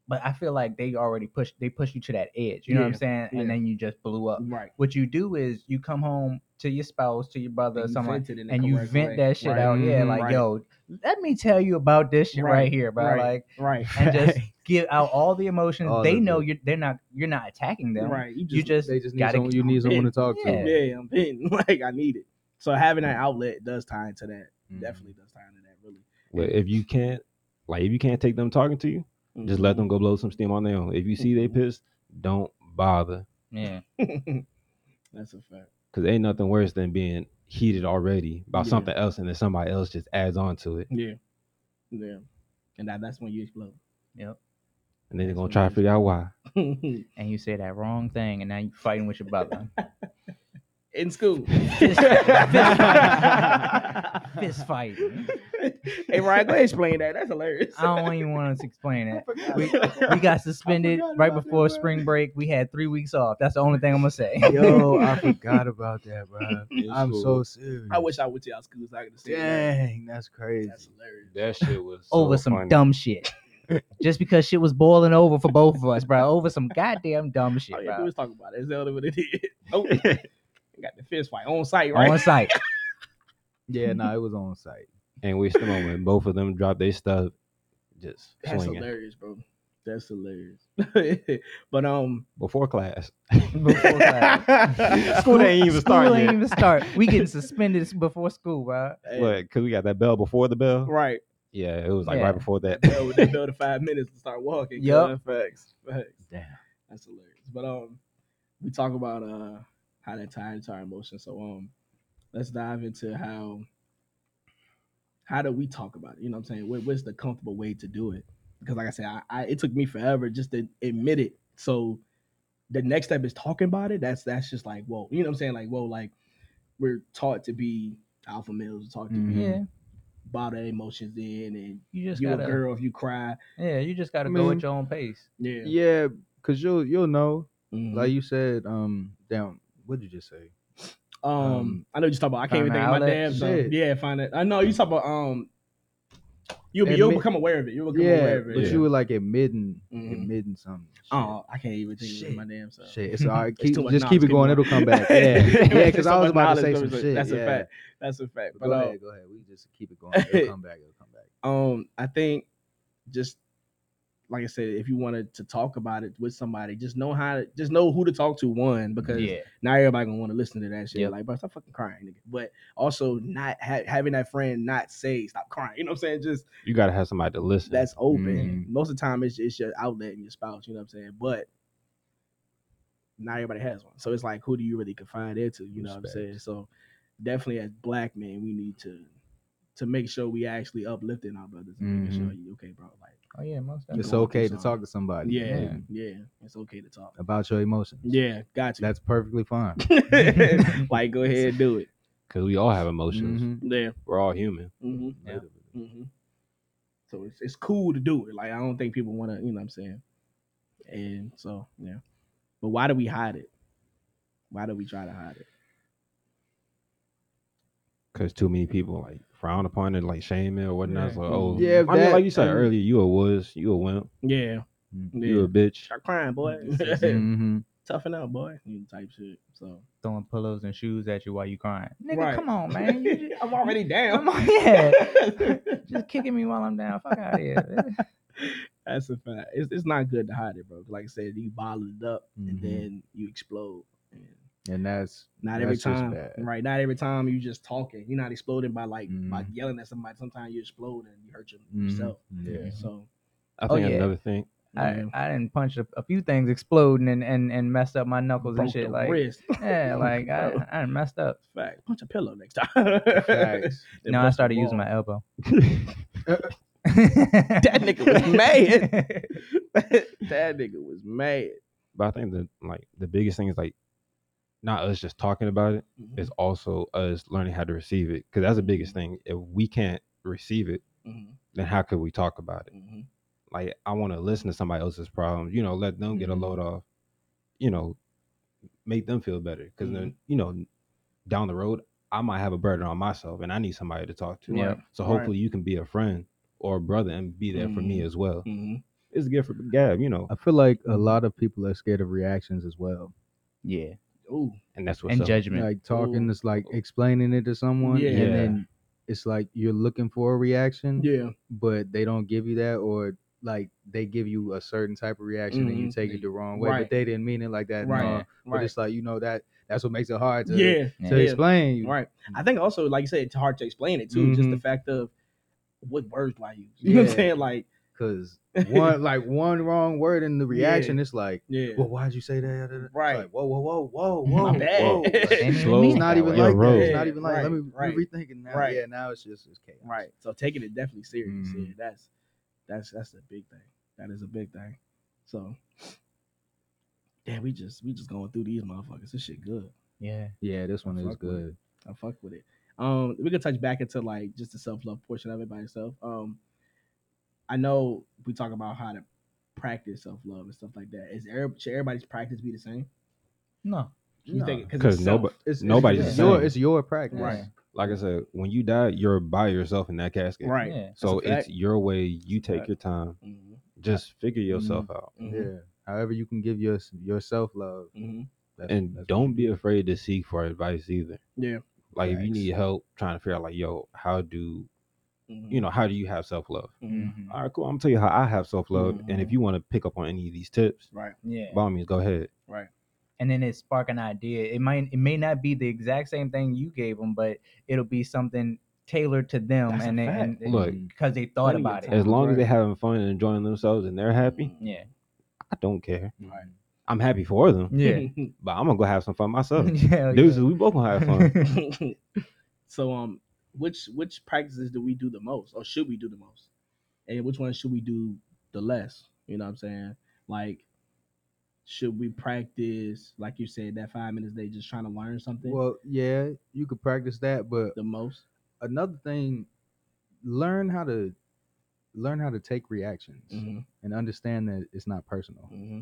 But I feel like they already push they push you to that edge. You know what I'm saying? yeah. And then you just blew up. right. What you do is you come home to your spouse, to your brother, And you someone, vent it in the and you vent way. that shit Right. out. Yeah, Mhm. like Right. yo, let me tell you about this shit right, Right, here, bro. right. Like Right. and just give out all the emotions. All they of know it. you're they're not you're not attacking them. right. You just, You just They just need gotta someone. You need someone to talk Yeah. to. yeah, I'm pitting. Like I need it. So having that outlet does tie into that. Mhm. Definitely does tie into that. Really. But if you can't, like, if you can't take them talking to you, just let them go blow some steam on their own. If you see they Mhm. pissed, don't bother, Yeah. That's a fact. because ain't nothing worse than being heated already about Yeah. something else, and then somebody else just adds on to it. Yeah. Yeah, and that, that's when you explode. Yep. And then they're gonna try to figure out why. And you say that wrong thing, and now you're fighting with your brother. In school. Fist fight. hey, Ryan, go ahead explain that. That's hilarious. I don't even want to explain it. We, we got suspended right about that, before spring break. We had three weeks off. That's the only thing I'm gonna say. Yo, I forgot about that, bro. It's I'm cool. so serious. I wish I went to y'all schools. So I could have seen that. Dang, that's crazy. That's hilarious. That shit was over so some funny. dumb shit. Just because shit was boiling over for both of us, bro. Over some goddamn dumb shit, All you do bro. is talk about it. That's the only what it is. Oh, got the fist fight on site, right? On site. Yeah, no, it was on site. and we still when both of them dropped their stuff, just That's swinging hilarious, bro. That's hilarious. but um, before class. Before class. School ain't even start. School ain't yet. even start. We getting suspended before school, bro. hey, What? Cause we got that bell before the bell. right? Yeah, it was like Yeah. right before that. Yo, they built the five minutes to start walking. Yup. Facts. Facts. Damn. That's hilarious. But um, we talk about uh how that tied into our emotions. So um, let's dive into how how do we talk about it? You know what I'm saying? What, what's the comfortable way to do it? Because like I said, I, I it took me forever just to admit it. So the next step is talking about it. That's that's just like whoa. You know what I'm saying? Like whoa, like we're taught to be alpha males, taught to Mhm. be Yeah. bottle emotions in, and You just you gotta a girl if you cry. Yeah, you just gotta I go mean- at your own pace. Yeah. Yeah, cause you'll you'll know. Mhm. Like you said, um, down. What'd you just say? Um, Um, I know you talk about. I can't even think of my damn. Shit. Yeah, find it. I know you talk about. Um, you'll be Admit- you'll become aware of it. You'll become Yeah, aware of it. but yeah. you were like admitting, Mhm. admitting something. Shit. Oh, I can't even think Shit. of my damn song. Shit, it's all right. Keep, much just keep it going. It'll come back. Yeah, yeah. Because so I was about to say some shit. That's yeah. a fact. That's a fact. But But go ahead, go ahead. We just keep it going. It'll come back. It'll come back. um, I think just like I said, if you wanted to talk about it with somebody, just know how to just know who to talk to. One because Yeah. not everybody gonna want to listen to that shit. Yep. Like, bro, stop fucking crying, nigga. But also not ha- having that friend not say stop crying. You know what I'm saying? Just You gotta have somebody to listen. that's open. Mhm. Most of the time, it's it's your outlet and your spouse. You know what I'm saying? But not everybody has one, so it's like, who do you really confide into? You know what I'm saying? So definitely, as black men, we need to to make sure we actually uplifting our brothers and making sure Mhm. you okay, bro. Like, Oh yeah, most You It's okay to talk to somebody. yeah, yeah, it's okay to talk. About your emotions. Yeah, gotcha. That's perfectly fine. like, go ahead and do it. Cause we all have emotions. Mhm. Yeah. We're all human. hmm Yeah. hmm So it's it's cool to do it. Like I don't think people want to, you know what I'm saying? And so, yeah. But why do we hide it? Why do we try to hide it? Cause too many people like frown upon it, like shame it or whatnot. It's like, oh, Yeah, I mean, that- like you said um, earlier, you a wuss, you a wimp, Yeah. Mm. you Yeah. a bitch. Start crying, boy. Mhm. Toughen up, boy. You type shit. So throwing pillows and shoes at you while you crying. Nigga, Right. come on, man. You just, I'm already down. Come on, yeah. just kicking me while I'm down. Fuck out of here. That's a fact. It's, it's not good to hide it, bro. Like I said, you bottle it up and Mhm. then you explode. And And that's not every That's just time, bad. right? Not every time you just talking. You're not exploding by like by Mhm. yelling at somebody. Sometimes you explode and you hurt your, Mhm. yourself. Yeah. So I Oh, think yeah. another thing. I. I didn't punch a, a few things exploding and, and, and messed up my knuckles broke and shit. the Like, wrist. yeah, like I, I messed up. fact. Punch a pillow next time. Facts. No, I started using my elbow. That that nigga was mad. that nigga was mad. But I think the like the biggest thing is like not us just talking about it, Mhm. it's also us learning how to receive it. Cause that's the biggest Mm-hmm. thing. If we can't receive it, Mhm. then how could we talk about it? Mhm. Like I want to listen to somebody else's problems, you know, let them get a Mhm. load off, you know, make them feel better. because then, you know, down the road, I might have a burden on myself and I need somebody to talk to. Yeah. So Right. hopefully you can be a friend or a brother and be there for me as well. It's a gift for Gab, you know, I feel like a lot of people are scared of reactions as well. yeah, Ooh. and that's what's and up. judgment. Like talking Ooh. is like explaining it to someone, Yeah. and then it's like you're looking for a reaction, Yeah. but they don't give you that, or like they give you a certain type of reaction and you Mhm. take it the wrong way, Right. but they didn't mean it like that. Right. no. But Right. it's like you know that that's what makes it hard to yeah. Yeah. to explain. You. Right. I think also, like you said, it's hard to explain it too. Just the Mhm. fact of what words do I use? You know what I'm Yeah. saying? Like, Cause one like one wrong word in the reaction, it's like, Yeah. well, why'd you say that? Right. Like, whoa, whoa, whoa, whoa, whoa, bad. whoa. Like, it's not even. Yeah, like that. It's not even like let me right. rethink it now. Right. Yeah, now it's just it's chaos. Right. So taking it definitely serious. Mhm. Yeah, that's that's that's a big thing. That is a big thing. So yeah, we just we just going through these motherfuckers. This shit good. Yeah. Yeah, this one I is good. I fuck with it. Um, we could touch back into like just the self love portion of it by itself. Um, I know we talk about how to practice self love and stuff like that. Is every, should everybody's practice be the same? No. You No. think Because it's nobody. It's, Nobody's it's the your it's your practice. Right. like I said, when you die, you're by yourself in that casket. right? Yeah. So it's your way. You take fact. your time. Mhm, Just figure yourself out, mhm, Yeah. However you can give your yourself love. That's, and that's don't be afraid to seek for advice either. Yeah. Like if you need help trying to figure out, like, yo, how do mhm, you know how do you have self love? mhm. Mhm. All right, cool. I'm gonna tell you how I have self love, and if Mhm. you want to pick up on any of these tips, Right. Yeah. by all means, go ahead. Right. and then it spark an idea. It might it may not be the exact same thing you gave them, but it'll be something tailored to them, That's a and they, fact. and, and Look, because they thought about it. As long as they're having fun and enjoying themselves and they're happy, Mhm. Yeah, I don't care. Right. I'm happy for them, yeah, but I'm gonna go have some fun myself. yeah. Deuces, we both gonna have fun. so um which which practices do we do the most or should we do the most? And which ones should we do the less? You know what i'm saying? Like should we practice like you said that five minutes day just trying to learn something? Well, yeah, you could practice that, but the most? another thing, learn how to learn how to take reactions mm-hmm, and understand that it's not personal. mm-hmm.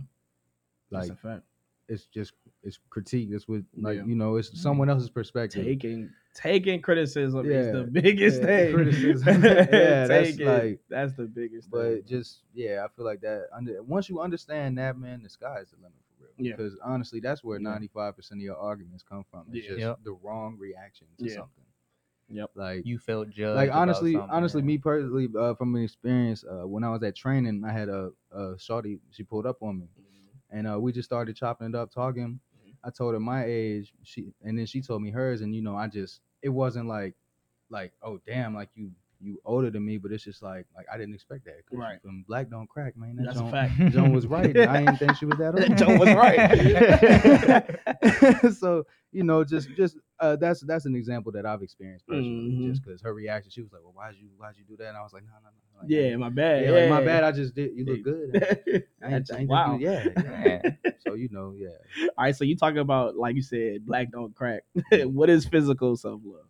that's Like a fact it's just it's critique. It's with like Yeah. you know it's someone else's perspective. taking taking criticism is the biggest Yeah, thing criticism. Yeah, that's Taking- like- that's the biggest But thing just yeah, I feel like that. Under once you understand that, man, the sky is the limit for real. Yeah. Because honestly, that's where ninety five percent of your arguments come from. It's Yeah. just Yep. the wrong reaction to Yeah. something. Yep. Like you felt judged. like honestly, something, honestly, yeah. me personally, uh, from an experience, uh, when I was at training, I had a, a shorty. She pulled up on me, and uh, we just started chopping it up, talking. Mhm. I told her my age, she, and then she told me hers, and you know, I just, it wasn't like, like, oh damn, like you, you older than me, but it's just like, like I didn't expect that. 'cause Right. From black don't crack, man. That that's a fact Joan was right. I didn't think she was that old. Joan was right. so you know, just just uh, that's that's an example that I've experienced personally. Mhm. Just because her reaction, she was like, "Well, why'd you why'd you do that?" And I was like, "No, no, no." Like, yeah my bad yeah, like, my bad. I just did. You look good. I ain't, I ain't wow you- yeah, yeah. So you know, yeah. All right, so you talking about like you said, black don't crack. what is physical self love?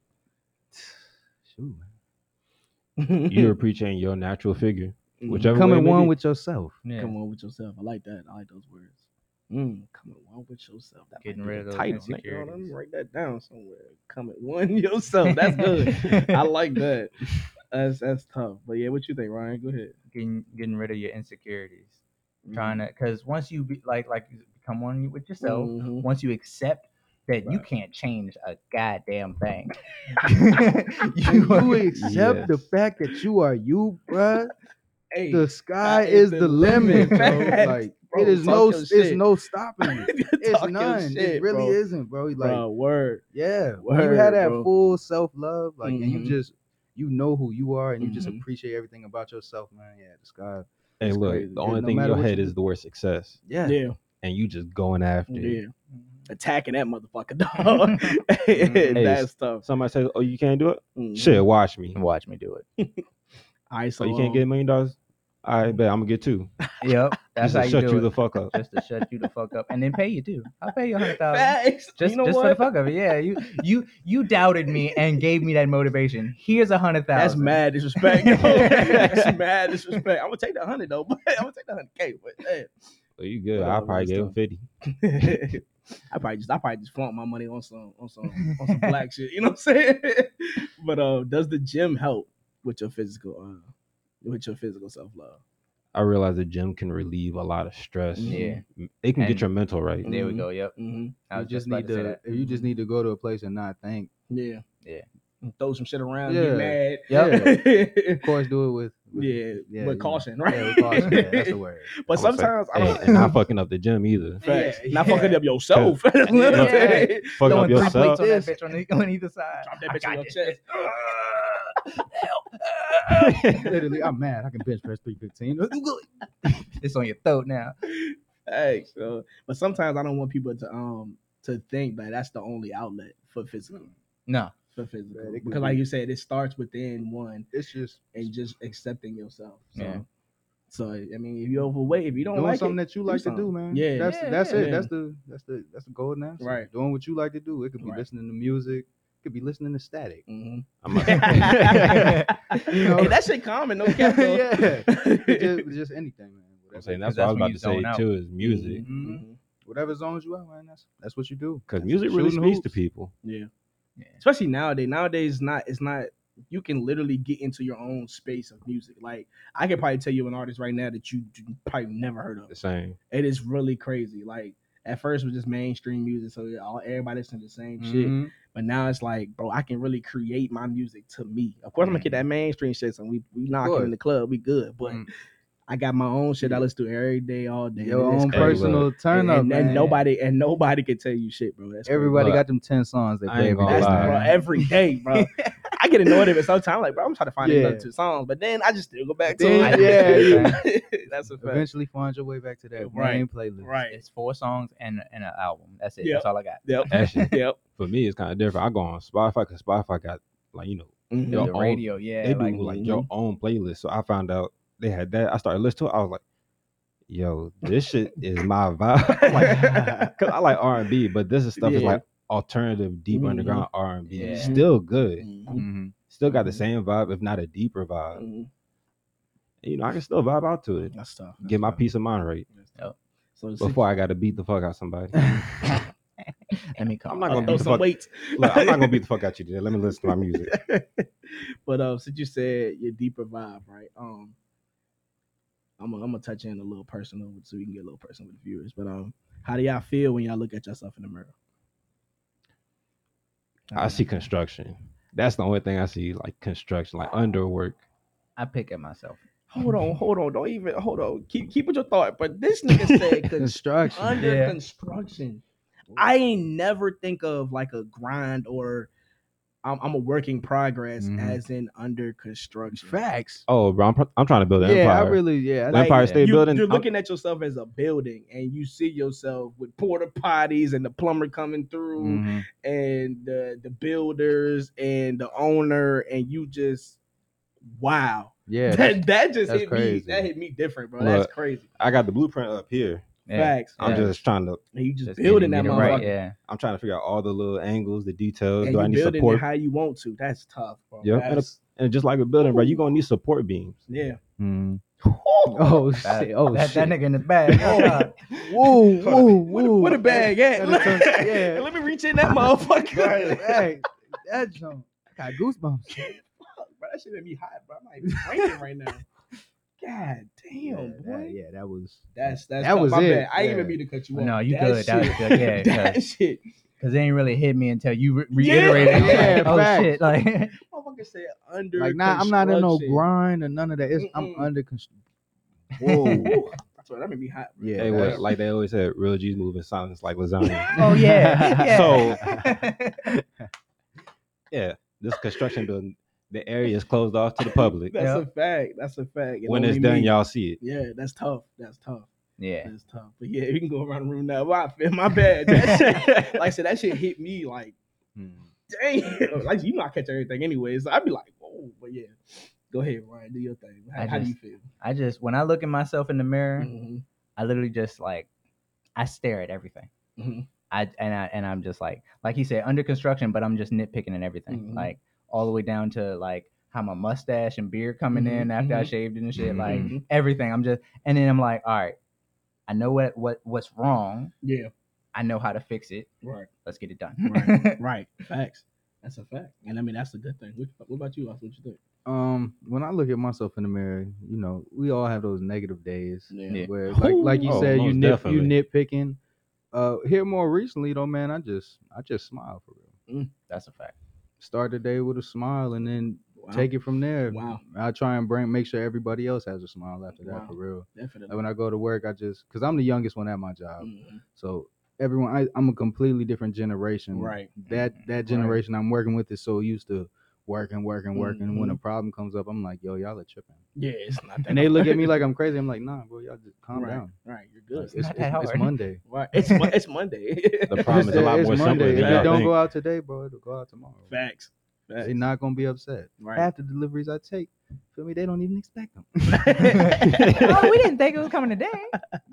Shoot, You're appreciating your natural figure, Mm-hmm. whichever way coming one with yourself. Yeah. come on with yourself. I like that. I like those words. Mm, coming one with yourself. That Getting rid the of those title. nigga. Let me insecurities. write that down somewhere. Coming one yourself. That's good. I like that. That's that's tough. But yeah, what you think, Ryan? Go ahead. getting getting rid of your insecurities. Mm-hmm. Trying to, because once you be like like you become one with yourself, Mhm. once you accept that you can't change a goddamn thing. You, you, accept Yes. the fact that you are you, bruh. Hey, The sky is is the the limit, bro. Like bro. it is no, it's shit. no stopping it. It's none. shit, it really bro. isn't, bro. Like Bro, word. Yeah, when you had that bro. full self love, like, and you Mhm. just you know who you are, and you just Mhm. appreciate everything about yourself, man. Yeah, the sky. Hey, It's look, crazy. the Yeah, only no thing in matter your head you is the word success, Yeah, Yeah, and you just going after it. yeah. Attacking that motherfucker, dog. That's tough. Somebody says, "Oh, you can't do it." Mhm. Shit, watch me. watch me do it. All right, so So you can't um, get a million dollars. I bet I'm gonna get two. Yep, that's Just how to you shut do you it. the fuck up. just to shut you the fuck up, and then pay you too. I'll pay you a hundred thousand. Facts. Just, you know just for the fuck of it, yeah. You, you, you doubted me and gave me that motivation. Here's a hundred thousand. That's mad disrespect. yo. That's mad disrespect. I'm gonna take the hundred though, but I'm gonna take the hundred K. But hey. So you good? Whatever, I probably that's gave him fifty. I probably just I probably just flaunt my money on some on some on some black shit. You know what I'm saying? but uh, does the gym help with your physical uh with your physical self love? I realize the gym can relieve a lot of stress. Yeah. It can And- get your mental right. There we Mhm. go. Yep. Mm-hmm. I you just just need to say to. that. If you just need to go to a place and not think. Yeah. Yeah. Throw some shit around, Yeah. get mad. Yeah. Of course, do it with. with yeah, yeah, with you know. caution, right? Yeah, with caution. Yeah, that's the word. But I'm say, sometimes I hey, don't. and not fucking up the gym either. Facts. Yeah, Not yeah. fucking up yourself. That's Yeah. Fucking Throwing up three yourself. plates on that bitch on, the, on either side. Drop that bitch on your this chest. Literally, I'm mad. I can bench press 315. It's on your throat now. Hey, so but sometimes I don't want people to um to think that that's the only outlet for physical No. for physical Yeah, it could because like you said, it starts within one It's just and just accepting yourself. So, Yeah. so I mean, if you're overweight, if you don't doing like something it, that you like to do, man. Yeah. that's Yeah, that's yeah. it. Yeah. That's the that's the that's the golden answer. Right. Doing what you like to do. It could be Right. listening to music. It could be listening to static. Mhm. I'm a- You know? hey, that shit common, no cap. though. yeah. Just, just anything, man. I'm saying Because that's what I was about to say out. too is music. Mhm. Mhm. whatever zones you out, man. That's that's what you do. Because music really shooting speaks to people. Yeah. Yeah. Especially nowadays. Nowadays, not it's not. You can literally get into your own space of music. Like I could probably tell you an artist right now that you probably never heard of. The same. It is really crazy. Like at first it was just mainstream music, so all everybody listened to the same shit. Mhm. But now it's like, bro, I can really create my music to me. Of course, I'm gonna get that mainstream shit, so we we knocking course. in the club, we good. But Mm. I got my own shit I listen to every day, all day. Your own crazy. personal turn and, up, and, and man. nobody and nobody can tell you shit, bro. That's. Everybody Look, got them ten songs they I play ain't every gonna day. That's bro, every day, bro. I get annoyed of it sometimes. I'm like, bro, I'm trying to find Yeah. another two songs, but then I just still go back to Then, it. yeah, that's a fact. Eventually, find your way back to that Right. main playlist. Right. It's four songs and and an album. That's it. Yep. That's all I got. Yep. Actually, yep. for me, it's kind of different. I go on Spotify because Spotify got like you know Mhm. Your the own- radio, yeah. they do like, like, your own playlist. So I found out they had that. I started listening to it. I was like, yo, this shit is my vibe. like, cause I like R and B, but this is stuff is like alternative, deep Mhm. underground R and B. Still good. Mhm. Mhm. Still got the Mhm. same vibe, if not a deeper vibe. Mhm. You know, I can still vibe out to it. That's tough. Get my That's peace of mind right tough. So since- before I got to beat the fuck out somebody. Let me call. I'm not gonna throw beat the some fuck. weights. Look, I'm not gonna beat the fuck out you today. Let me listen to my music. but uh, since you said your deeper vibe, right? Um, I'm gonna, I'm gonna touch in a little personal so we can get a little personal with the viewers. But um, how do y'all feel when y'all look at yourself in the mirror? I see mm-hmm. construction. That's the only thing I see, like construction, like underwork. I pick at myself. Hold on, hold on, don't even hold on. Keep keep with your thought. But this nigga said con- Construction. under Yeah. construction. I ain't never think of like a grind or I'm, I'm a work in progress Mhm. as in under construction. Facts. Oh, bro, I'm, I'm trying to build an Yeah, empire. I really, yeah. Like- Empire that. State you, Building, You're I'm- looking at yourself as a building, and you see yourself with porta potties and the plumber coming through, Mhm. and the the builders and the owner, and you just wow. Yeah. that that just that's hit me. That hit me different, bro. Look, That's crazy. I got the blueprint up here. Yeah. Facts. I'm Yeah. just trying to. And you just, Just building that getting motherfucker. right. Yeah. I'm trying to figure out all the little angles, the details. And Do you I need building support? it how you want to. That's tough, bro. Yep. And, and just like a building, bro, you gonna need support beams. yeah. Mhm. Oh, Oh That, shit. Oh that, shit. that nigga in the bag. Oh, God. Whoa, whoa, Where, whoa. where the bag at? That- that- yeah. Let me reach in that motherfucker. Hey, that jump. I got goosebumps. Fuck, bro, that shit made me hot, bro. I'm like raining right now. God damn, yeah, boy. that, yeah, that was. That's that's That was my it, bad. I didn't even mean to cut you off. No, you good. That was shit- good. Yeah, that 'cause- shit. Cause they ain't really hit me until you re- reiterated. it. Yeah, oh facts. shit! Like Motherfucker said under. Like, nah, I'm not in no grind or none of that. It's, I'm under construction. Whoa, that's that made me hot. Bro. Yeah, Hey, that's- what, like they always said, real G's move in silence like lasagna. oh yeah. So- yeah, this construction building, the area is closed off to the public. That's Yep. a fact. That's a fact. And when it's done, me- y'all see it. Yeah, that's tough. That's tough. yeah. That's tough. But yeah, we can go around the room now. Wow, my bad. That shit, like I said, that shit hit me like Hmm. damn. Like you know, I catch everything anyways. So I'd be like, whoa. But yeah, go ahead, Ryan. Do your thing. How, I how do you just- feel? I just when I look at myself in the mirror, Mhm, I literally just like I stare at everything. mhm. I and I and I'm just like like he said under construction, but I'm just nitpicking and everything. Mhm. Like all the way down to like how my mustache and beard coming Mhm, in after I mhm. shaved it and shit. Like Mhm. everything. I'm just and then I'm like, all right, I know what what what's wrong. Yeah, I know how to fix it. right, Let's get it done. right, right. Facts. That's a fact. And I mean, that's a good thing. What, what about you? Alex? What you think? Um, when I look at myself in the mirror, you know, we all have those negative days Yeah. where, like, like you Oh, said, you most nip, definitely. you nitpicking. Uh, here more recently though, man, I just, I just smile for real. That's a fact. Start the day with a smile and then Wow. take it from there. Wow. I try and bring, make sure everybody else has a smile after that Wow. for real. Definitely. Like when I go to work, I just, cause I'm the youngest one at my job, Mhm. so everyone, I, I'm a completely different generation. Right. That that generation I'm working with is so used to working, working, working. When a Mhm. problem comes up, I'm like, yo, y'all are tripping. Yeah, it's not that. And they look at me like I'm crazy. I'm like, nah, bro, y'all just calm right, down. Right, you're good. Like, it's, not it's, that it's. Monday. right, it's it's Monday. The problem is a lot It's more simpler Monday. than If y'all it don't think. go out today, bro, it'll go out tomorrow. Facts. Facts. They're not gonna be upset. right. Half the deliveries I take, feel me, they don't even expect them. oh, we didn't think it was coming today.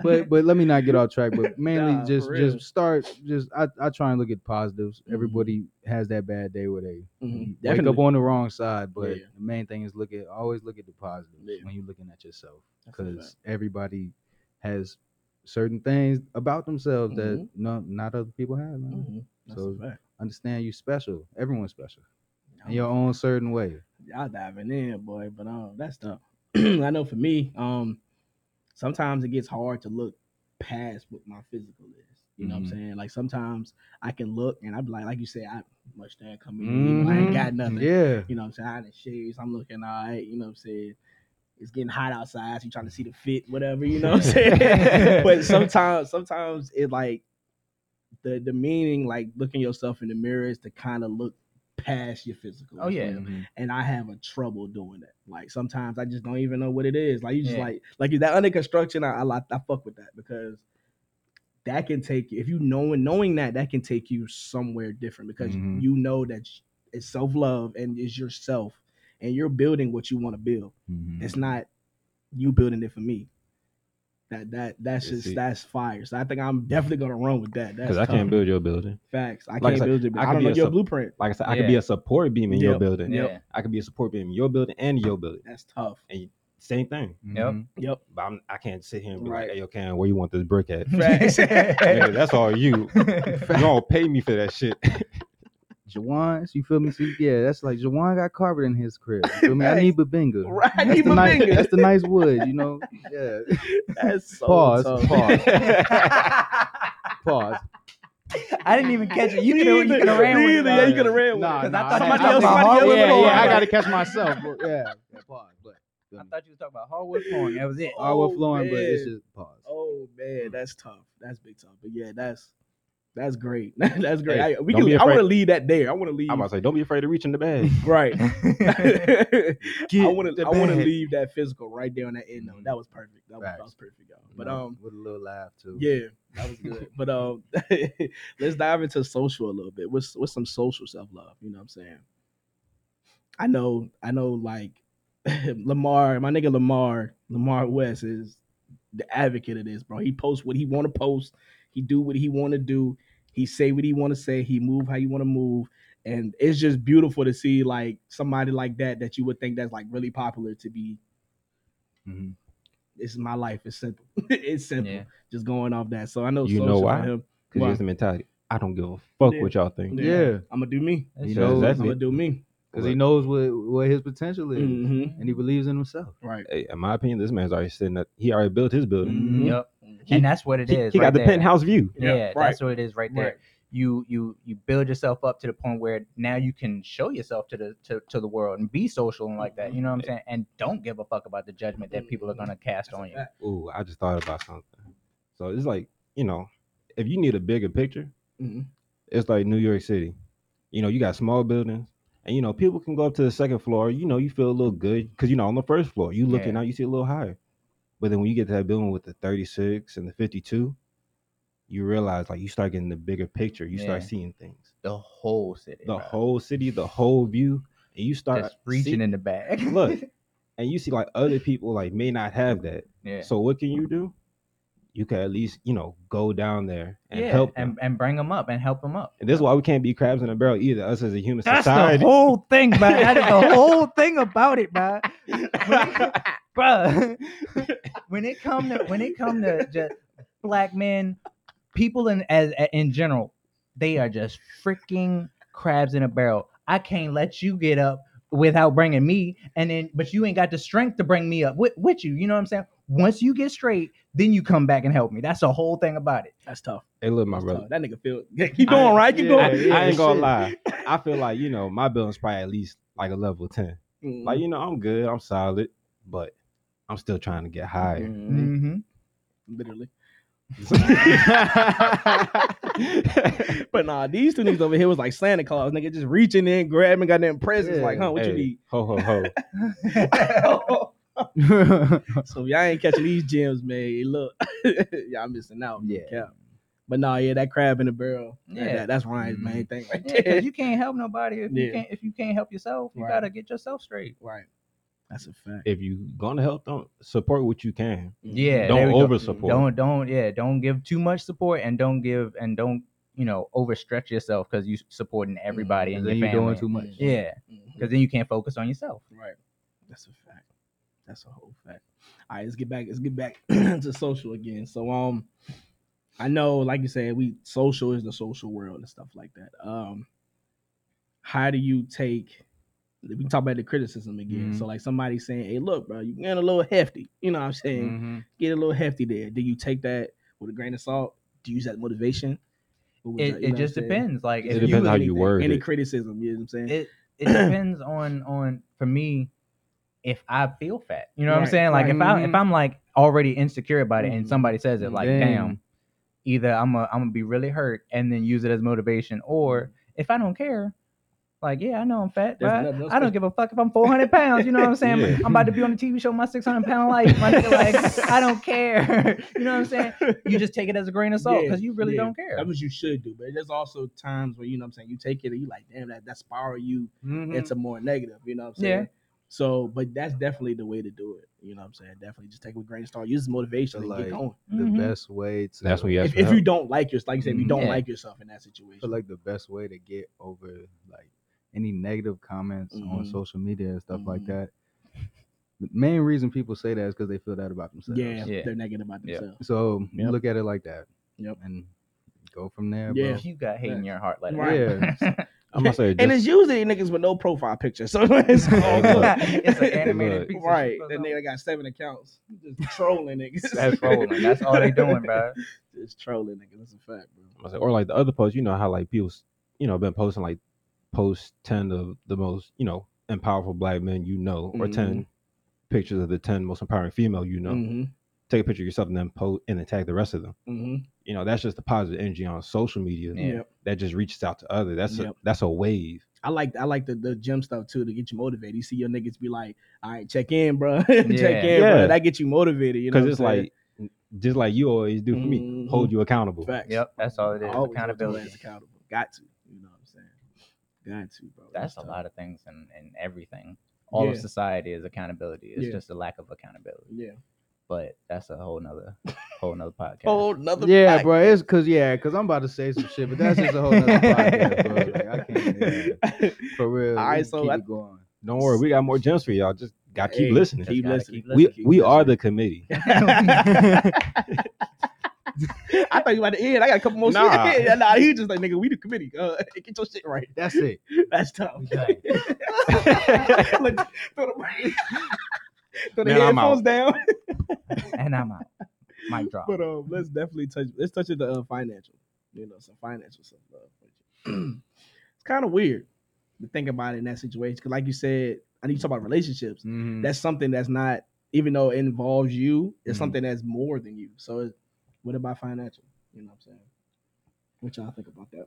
but but let me not get off track. But mainly Nah, just just start. Just I, I try and look at positives. Mhm. Everybody has that bad day where they Mhm. wake Definitely. up on the wrong side. But Yeah. the main thing is look at always look at the positives Yeah. when you're looking at yourself because everybody has certain things about themselves that Mhm. no not other people have. Man. Mhm. So- Understand you special. Everyone's special in your own certain way. y'all diving in, boy. But um, that's tough. I know for me, um, sometimes it gets hard to look past what my physical is. You know Mhm. what I'm saying? Like sometimes I can look and I'm like, like you said, I much that coming know, I ain't Mhm. got nothing. Yeah. You know what I'm saying? I shaved. I'm looking all right. You know what I'm saying? It's getting hot outside. So you trying to see the fit, whatever. You know what I'm saying? but sometimes, sometimes it like the the meaning, like looking yourself in the mirror, is to kind of look past your physical. Oh, yeah. well Mhm. and I have a trouble doing that. Like sometimes I just don't even know what it is. Like you just Yeah. like like that under construction. I, I like- I fuck with that because that can take you if you knowing knowing that that can take you somewhere different because Mhm. you know that it's self love and it's yourself and you're building what you want to build. Mhm. It's not you building it for me. That that that's Yeah, just see. that's fire. So I think I'm definitely gonna run with that. Because I can't build your building. facts. I Like can't said, build it. I I, don't be know your sup- blueprint. Like I said, I Yeah. could be a support beam in your Yep. building. Yeah. I could be a support beam in your building and your building. That's tough. And Same thing. Yep. Mhm. Yep. But I'm, I can't sit here and be Right. like, hey, yo, Cam, where you want this brick at? Facts. Nigga, that's all you. You don't pay me for that shit. Jawan's, you feel me? See, yeah, that's like Jawan got carpet in his crib. You feel me? I need Bubinga. Right, I That's need the nice, Bubinga. that's the nice wood, you know. Yeah. That's so Pause, tough. pause. Pause. I didn't even catch it. You could have you could have ran with it. Neither, yeah, you could have ran with Nah, it. 'Cause I nah, thought somebody you else, was talking somebody else. yeah, yeah, I gotta catch myself. Bro. Yeah, yeah, pause. But I thought you was talking about hardwood flooring. That was it. hardwood Oh, flooring, but it's just pause. Oh man, mm. that's tough. That's big tough. But yeah, that's that's great. that's great. Hey, I, we can. I want to leave that there. I want to leave. I'm about to say, don't be afraid to reach in the bag. right. I want to. I want to leave that physical right there on that end note. That was perfect. That was, that was perfect, y'all. But um, with a little laugh too. yeah, that was good. but um, let's dive into social a little bit. What's what's some social self love? You know what I'm saying? I know, I know, like Lamar, my nigga Lamar, Lamar West is the advocate of this, bro. He posts what he want to post. He do what he want to do. He say what he want to say. He move how you want to move. And it's just beautiful to see like somebody like that that you would think that's like really popular to be. Mhm. This is my life. It's simple. it's simple. Yeah. Just going off that. So I know You know social for why? Because Why? here's the mentality. I don't give a fuck Yeah. what y'all think. Yeah. I'm gonna do me. That's He true. knows I'm exactly. gonna do me. Because he knows what what his potential is, Mhm. and he believes in himself. Right. Hey, in my opinion, this man's already sitting up. He already built his building. Mhm. Yep. He- and that's what it He, is. he right got the there. penthouse view. Yeah, Yeah, that's what it is right there. Right. You you you build yourself up to the point where now you can show yourself to the to, to the world and be social and like that. You know what I'm saying? And don't give a fuck about the judgment that people are gonna cast on you. Ooh, I just thought about something. So it's like, you know, if you need a bigger picture, Mhm. it's like New York City. You know, you got small buildings, and you know, people can go up to the second floor. You know, you feel a little good because you know on the first floor, you looking Yeah. out, you see a little higher. But then when you get to that building with the 36 and the 52, you realize like you start getting the bigger picture. You start seeing things, The whole city. the bro. whole city, the whole view, and you start just reaching see- in the back. Look, and you see like other people like may not have that. yeah. So what can you do? You can at least you know go down there and yeah, help them. and, and bring them up and help them up. And this is why we can't be crabs in a barrel either. Us as a human That's society. That's the whole thing, man. That is the whole thing about it, man. Bruh. When it come to when it come to just black men, people in as in general, they are just freaking crabs in a barrel. I can't let you get up without bringing me, and then but you ain't got the strength to bring me up with, with you. You know what I'm saying? Once you get straight, then you come back and help me. That's the whole thing about it. That's tough. hey, look, my That's brother. tough. That nigga feel. Keep going, right? Keep yeah, going. I, yeah, I ain't gonna shit. lie. I feel like you know my building's probably at least like a level ten. Mhm. Like you know I'm good, I'm solid, but I'm still trying to get higher. Mhm. Mm-hmm. Literally. but nah, these two niggas over here was like Santa Claus, nigga, just reaching in, grabbing, got them presents. Yeah. Like, huh, what Hey, you need? Ho ho ho. so if y'all ain't catching these gems, man, look, y'all missing out. no Yeah. But nah, yeah, that crab in the barrel. Yeah, Yeah. that's Ryan's Mhm. main thing right Yeah, there. because you can't help nobody if Yeah. you can't if you can't help yourself. You Right. gotta get yourself straight. right. That's a fact. if you gonna help, don't support what you can. Yeah, Don't there we go. over support. Don't don't yeah, don't give too much support and don't give and don't you know overstretch yourself because you supporting everybody and then your you family. doing too much. Yeah, because then you can't focus on yourself. Right. That's a fact. That's a whole fact. All right, let's get back. Let's get back to social again. So, um, I know, like you said, we social is the social world and stuff like that. Um, how do you take? We can talk about the criticism again. Mhm. So, like somebody saying, "Hey, look, bro, you getting a little hefty." You know what I'm saying? Mhm. Get a little hefty there. Do you take that with a grain of salt? Do you use that motivation? Or would you- It, you know it just depends. Like It if depends you, how you anything, word any it. criticism. You know what I'm saying? it it depends on on for me if I feel fat. You know what I'm saying? Like right. if I if. I'm like already insecure about it and Mhm. somebody says it, like Damn. damn, either I'm a, I'm gonna be really hurt and then use it as motivation, or if I don't care. Like yeah, I know I'm fat, There's but I don't give a fuck if I'm 400 pounds. You know what I'm saying? Yeah. I'm about to be on the TV show, my 600 pound life. My nigga, like I don't care. you know what I'm saying? You just take it as a grain of salt Yeah, because you really yeah. don't care. That's what you should do. But there's also times where you know what I'm saying you take it and you like, damn, that that spiral you Mhm. into more negative. You know what I'm saying? Yeah. saying? So, but that's definitely the way to do it. You know what I'm saying? Definitely just take it with a grain of salt. Use motivation So, and like, get going. the Mhm. best way to That's what you ask If, for if you don't like yourself, like you said, if you don't Yeah. like yourself in that situation, feel like the best way to get over like any negative comments on Mhm. social media and stuff like Mhm. that. The main reason people say that is because they feel that about themselves. yeah, Yeah. they're negative about Yeah. themselves. So Yep. look at it like that. Yep. And go from there, Yeah. bro. if you got hate in your heart, like it Right. out. I'm gonna say and it's usually niggas with no profile picture, so it's all Hey, good. it's an animated Look. piece right. shit or That nigga got seven accounts, just trolling niggas. That's trolling. That's all they doing, bro. Just trolling niggas. That's a fact, bro. I'm gonna say- or like the other posts. You know how like people, you know, been posting like post ten of the most, you know, empowerful black men you know, or Mhm. ten pictures of the ten most empowering female you know. Mm-hmm. Take a picture of yourself and then post and then tag the rest of them. Mm-hmm. You know, that's just the positive energy on social media Yep. that just reaches out to others. That's Yep. a that's a wave. I like I like the, the gym stuff too to get you motivated. You see your niggas be like, all right, check in, bro. check in, Yeah. bro. That get you motivated. You know, Because it's like just like you always do for me, hold you accountable. facts. Yep, that's all it is. Always hold your Accountability. ass accountable. Got to. You know what I'm saying? Got to, bro. That's a tough. lot of things and and everything. All of society is accountability. It's Yeah. just a lack of accountability. Yeah. But that's a whole nother whole nother podcast. Whole nother. Yeah, fact. bro. It's cause yeah, cause I'm about to say some shit, but that's just a whole nother podcast, bro. Like, I can't yeah, for real. All we right, can so keep I- it going. Don't worry, we got more gems for y'all. Just gotta keep Hey, listening. Keep gotta listening. keep we Keep we are the committee. I thought you about to end. I got a couple more Nah. shit. Nah, he just like nigga, we the committee. Uh, get your shit right. That's it. That's tough. Done. Throw the, throw the headphones down. and I'm out. Mic drop. But um, let's definitely touch. Let's touch it the uh, financial. You know, some financial stuff. Uh, it's kind of weird to think about it in that situation because, like you said, I need to talk about relationships. Mhm. That's something that's not, even though it involves you, it's Mhm. something that's more than you. So, it, what about financial? You know what I'm saying? What y'all think about that?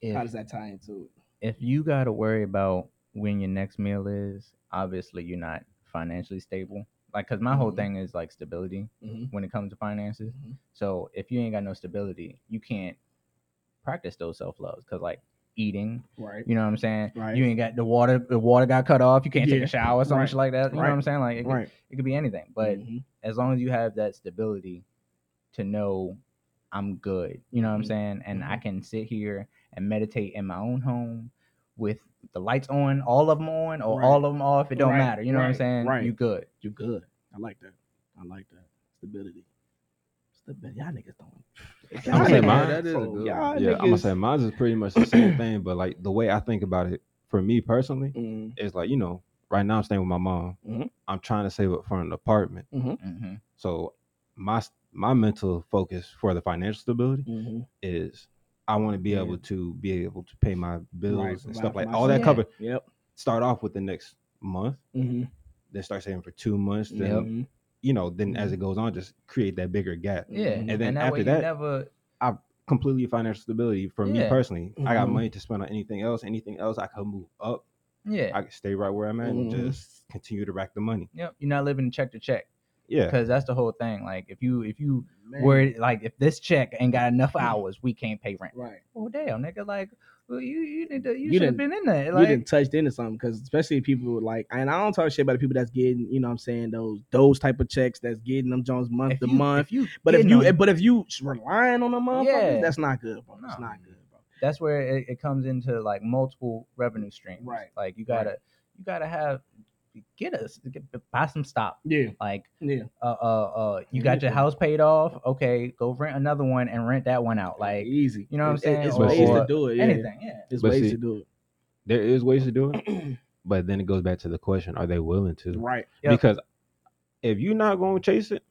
if, How does that tie into it? if you got to worry about when your next meal is, obviously you're not financially stable. Like, cause my whole Mhm. thing is like stability Mhm. when it comes to finances. Mhm. So if you ain't got no stability, you can't practice those self loves. Cause like eating, Right. you know what I'm saying? Right. You ain't got the water. The water got cut off. You can't take a shower or something Right. like that. You know what I'm saying? Like it, could, Right. it could be anything. But Mhm. as long as you have that stability to know I'm good, you know what I'm Mhm. saying? And I Mhm. can sit here and meditate in my own home with the lights on, all of them on, or Right. all of them off. It don't Right. matter. You know what I'm saying? Right. You good. you good. I like that. I like that. Stability. Stability. Y'all niggas don't. I'm gonna say mine. That is good y'all one. Yeah, I'm gonna say mine is pretty much the same thing, but like the way I think about it, for me personally, Mhm. is like you know, right now I'm staying with my mom. Mhm. I'm trying to save up for an apartment, hmm so my my mental focus for the financial stability Mhm. is I want to be Yeah. able to be able to pay my bills Right, and stuff like all that Yeah. covered. Yep. Start off with the next month, Mm-hmm. then start saving for two months, then Yep. you know, then as it goes on, just create that bigger gap. Yeah, Mhm. And then that after that, never I Completely financial stability for me Yeah. personally. I got Mhm. money to spend on anything else. Anything else, I could move up. yeah. I can stay right where I'm at and just continue to rack the money. Yep, you're not living check to check Yeah. because that's the whole thing. Like if you if you Man. were like if this check ain't got enough hours, we can't pay rent. right. Well, damn, nigga, like well, you you need to you, You should have been in there. you Like didn't touched into something because especially people like and I don't talk shit about the people that's getting you know what I'm saying those those type of checks that's getting them Jones month to you, month. if you but if you them, but if you relying on them motherfuckers, Yeah. that's not good, bro. That's No. not good, bro. that's where it, it comes into like multiple revenue streams. Right. Like you gotta you gotta have get us get, buy some stock. Yeah, Like yeah. uh uh uh you got your house paid off. Okay, go rent another one and rent that one out. Like easy. you know what I'm saying? It's Or- ways to do it. Yeah. anything. Yeah. It's ways see- to do it. There is ways to do it, it. but then it goes back to the question: Are they willing to? right. Yep. Because if you're not going to chase it,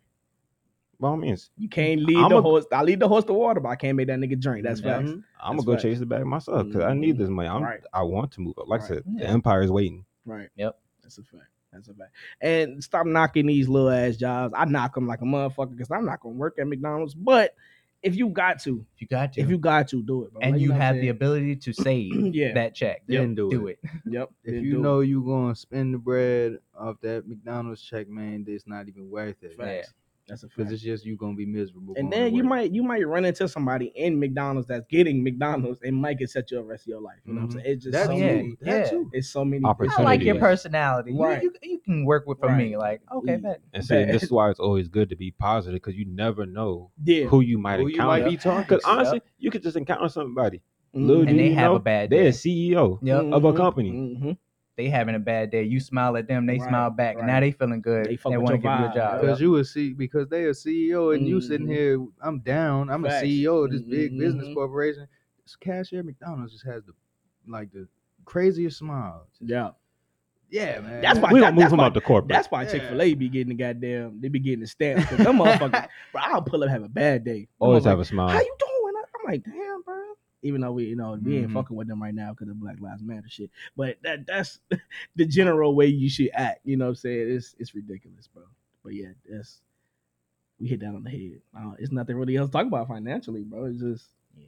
by all means, You can't lead I'm the a- horse. I lead the horse to water, but I can't make that nigga drink. That's Yeah. facts. I'm That's gonna go facts. chase it back myself because I need Mhm. this money. I'm, Right. I want to move up. Like Right. I said, the Yeah. empire is waiting. Right. Yep. That's a fact. That's a fact. And stop knocking these little ass jobs. I knock them like a motherfucker because I'm not gonna work at McDonald's. But if you got to, If you got to. if you got to, do it. Bro. and Like, you know have I'm the saying? ability to save Yeah. that check. Then do, do it. it. Yep. If you do it. know you gonna spend the bread off that McDonald's check, man, it's not even worth it. Facts. That's a fact. Because it's just you gonna be miserable. And then you might you might run into somebody in McDonald's that's getting McDonald's and might get set you up the rest of your life. You know what I'm Mhm. saying? It's just That so too. many. Yeah. That too. It's so many I like your personality. You- Right. You, you, can work with for me. Like, okay, Yeah. bet. And see, this is why it's always good to be positive because you never know Yeah. who you might Who you encounter. might be talking Because to. honestly, you could just encounter somebody. Little Mhm. do And they you have know, a bad they're a CEO Yep. of a Mhm. company. Mhm. They having a bad day. You smile at them, they Right, smile back. right. Now they feeling good. They They, want to your give you a job. yeah. Because you a C because they a CEO and you sitting Mhm. here, I'm down. I'm Facts. a CEO of this big business corporation. This cashier McDonald's just has the like the craziest smile. Yeah. Yeah, man. That's why we that- don't move them why- out the corporate. That's why Yeah. Chick Fil A be getting the goddamn. They be getting the stamps. 'cause them motherfuckers. Bro, I'll pull up have a bad day. Always motherfuckers have a smile. How you doing? I'm like, damn, bro. Even though we, you know, we ain't Mhm. fucking with them right now because of Black Lives Matter shit. But that that's the general way you should act. You know what I'm saying? It's it's ridiculous, bro. But yeah, that's we hit that on the head. Uh, it's nothing really else to talk about financially, bro. It's just Yeah.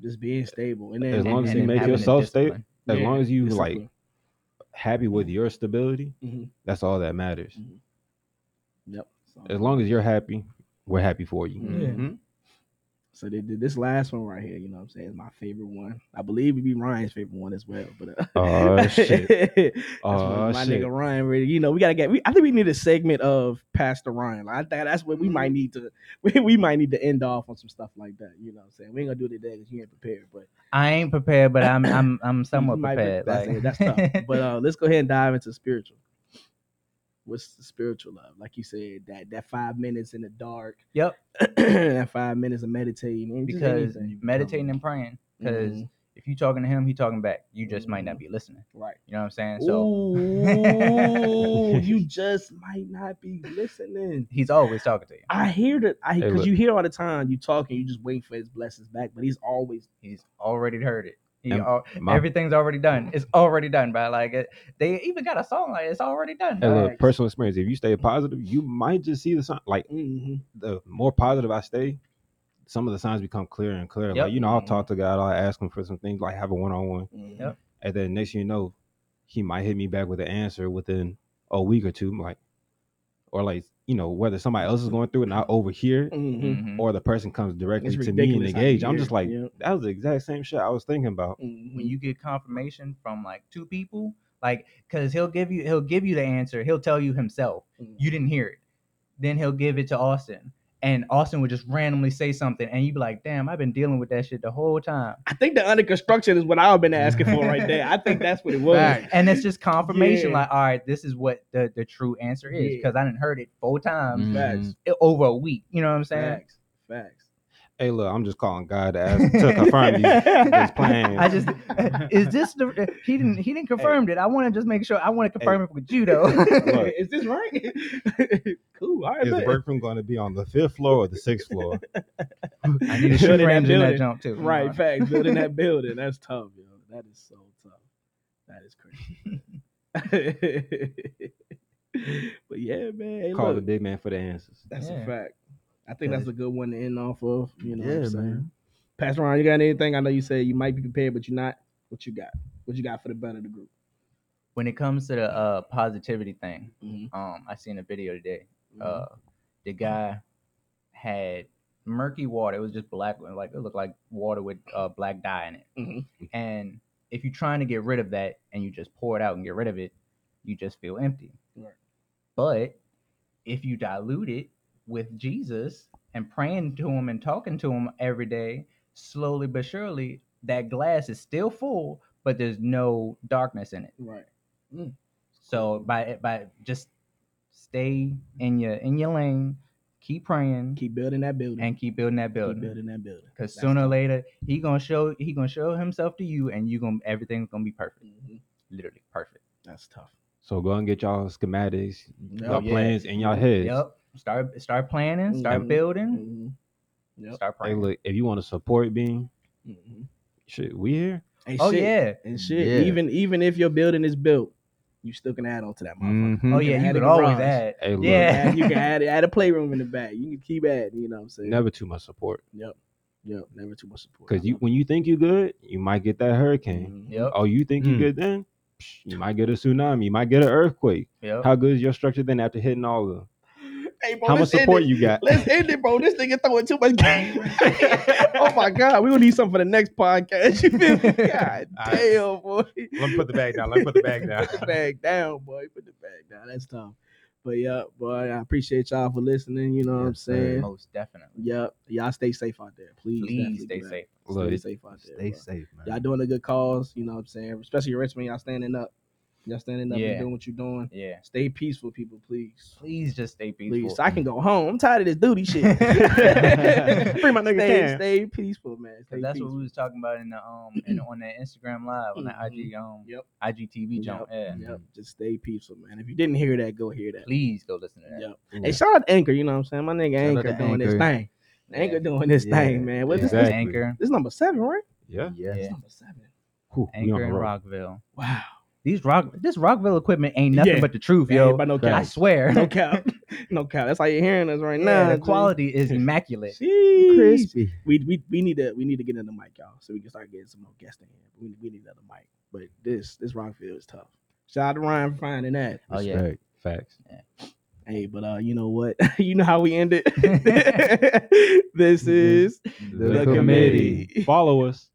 just being stable. And then As long And- as you make yourself stable, as Yeah, long as you like discipline. happy with your stability, Mhm. that's all that matters. Yep. So, As long as you're happy, we're happy for you. Yeah. So they did this last one right here, you know what I'm saying, is my favorite one. I believe it'd be Ryan's favorite one as well. But uh, Oh, shit. That's Oh, when my shit. nigga Ryan really, you know, we gotta get we I think we need a segment of Pastor Ryan. Like, I think that's what we might need to we, we might need to end off on some stuff like that. You know what I'm saying? We ain't gonna do it today because you ain't prepared, but I ain't prepared, but I'm I'm I'm somewhat might be- prepared. That's, like- it, that's tough. But uh let's go ahead and dive into spiritual. What's the spiritual love? Like you said, that that five minutes in the dark. Yep. that five minutes of meditating. because anything. meditating and praying. Because Mhm. if you talking to him, he talking back. You just might Mm-hmm. not be listening. Right. You know what I'm saying? So Ooh, you just might not be listening. he's always talking to you. I hear that I because look. you hear all the time you talking, you just waiting for his blessings back, but he's always He's already heard it. He And al- my- everything's already done. It's already done, bro. Like it, they even got a song like it's already done. Look, Facts. personal experience. If you stay positive, you might just see the sign. Like Mhm. the more positive I stay, some of the signs become clearer and clearer. Yep. Like you know, I'll Mhm. talk to God, I'll ask him for some things, like have a one on one. Yep. and then next thing you know, he might hit me back with an answer within a week or two, like, or like you know whether somebody else is going through it and I overhear, it, Mhm. Mhm. or the person comes directly It's to me and engage. I'm just like, Yep. that was the exact same shit I was thinking about. When you get confirmation from like two people, like because he'll give you he'll give you the answer. He'll tell you himself. You didn't hear it. Then he'll give it to Austin. And Austin would just randomly say something, and you'd be like, "Damn, I've been dealing with that shit the whole time." I think the under construction is what I've been asking for right there. I think that's what it was. Facts. and it's just confirmation Yeah. like all right this is what the, the true answer is Yeah. because i didn't heard it four times Mhm. Over a week you know what i'm saying Facts. Facts. Hey, look, I'm just calling God to ask to confirm these, these plans. i just is this the he didn't he didn't confirm it i want to just make sure i want to confirm it with you though Look. is this right? cool. All right. Is the bet. work room going to be on the fifth floor or the sixth floor? i need a Building shoe that in that jump too you Right, know? facts. Building that building. That's tough, yo. That is so tough. That is crazy. but yeah, man. Hey, Call look, the big man for the answers. that's Yeah. a fact. I think that's a good one to end off of. You know what I'm Yeah, saying? man. Pastor Ron, you got anything? I know you said you might be prepared, but you're not. What you got? What you got for the better of the group? when it comes to the uh, positivity thing, Mhm. um, I seen a video today. Mhm. Uh, the guy had murky water. It was just black, like it looked like water with uh, black dye in it. Mhm. And if you're trying to get rid of that and you just pour it out and get rid of it, you just feel empty. Right. But if you dilute it with Jesus and praying to him and talking to him every day, slowly but surely, that glass is still full, but there's no darkness in it. Right. So by by just stay in your in your lane, keep praying, Keep building that building. and keep building that Keep building. building that building. Because sooner or later he gonna show he gonna show himself to you, and you gonna everything's gonna be perfect, Mhm. literally perfect. That's tough. So go and get y'all schematics, y'all yeah. plans in y'all heads. Yep. Start start planning, start Mhm. building, Mhm. Yep. start Hey, look, if you want to support Bean, Mhm. shit, we here. And oh shit, yeah. and shit. Yeah. Even even if your building is built, you still can add on to that motherfucker. Mhm. Oh You yeah, can you add a could always add. Hey, look, Yeah. can add, you can add, add a playroom in the back. You can keep adding. You know what I'm saying? never too much support. Yep. Yep. Never too much support. Because you, when you think you're good, you might get that it. hurricane. Mhm. Yep. Oh, you think you Mm. good then? You might get a tsunami. You might get an earthquake. Yep. How good is your structure then after hitting all the? Hey, bro, How much let's end support it. you got? Let's end it, bro. This nigga throwing too much game. oh my god, we gonna need something for the next podcast. You feel me? God All right. damn, boy. Let me put the bag down. Let me put the bag down. put the bag down, boy. Put the bag down. That's tough. But yeah, boy, I appreciate y'all for listening. You know what I'm saying? Most definitely. Yep. Y'all stay safe out there. Please, Please stay do safe. Look, Stay it- safe out there. Stay safe, man. Y'all doing a good cause, you know what I'm saying? Especially your Richmond, y'all standing up. Y'all standing up Yeah. and doing what you're doing. Yeah. Stay peaceful, people, please. Please just stay peaceful. Please. So I can go home. I'm tired of this duty shit. Free my nigga stay, stay peaceful, man. Stay Cause that's peaceful. what we was talking about in the um and on that Instagram live on that Mhm. IG um Yep. IGTV jump. Yeah. Yep. Just stay peaceful, man. If you didn't hear that, go hear that. Please go listen to that. Yep. Hey, shout out to Anchor, you know what I'm saying? My nigga Shout Anchor to doing this Anchor. thing. Anchor Yeah. doing this thing, man. What's Exactly. this? Anchor, This number seven, right? Yeah. Yeah. Yeah. This number seven. Whew, Anchor in. Rockville. Wow. These rock this Rockville equipment ain't nothing Yeah. but the truth, Yo, yo. but no I swear. No cap. No cap. That's how you're hearing us right Yeah, now. the G. quality is immaculate. Sheesh. Crispy. We, we we need to we need to get another mic, y'all, so we can start getting some more guests in here. We, we need another mic. But this this Rockville is tough. Shout out to Ryan for finding that. Oh yeah. Respect. Facts. Hey, but uh, you know what? you know how we end it. this is The committee. Follow us.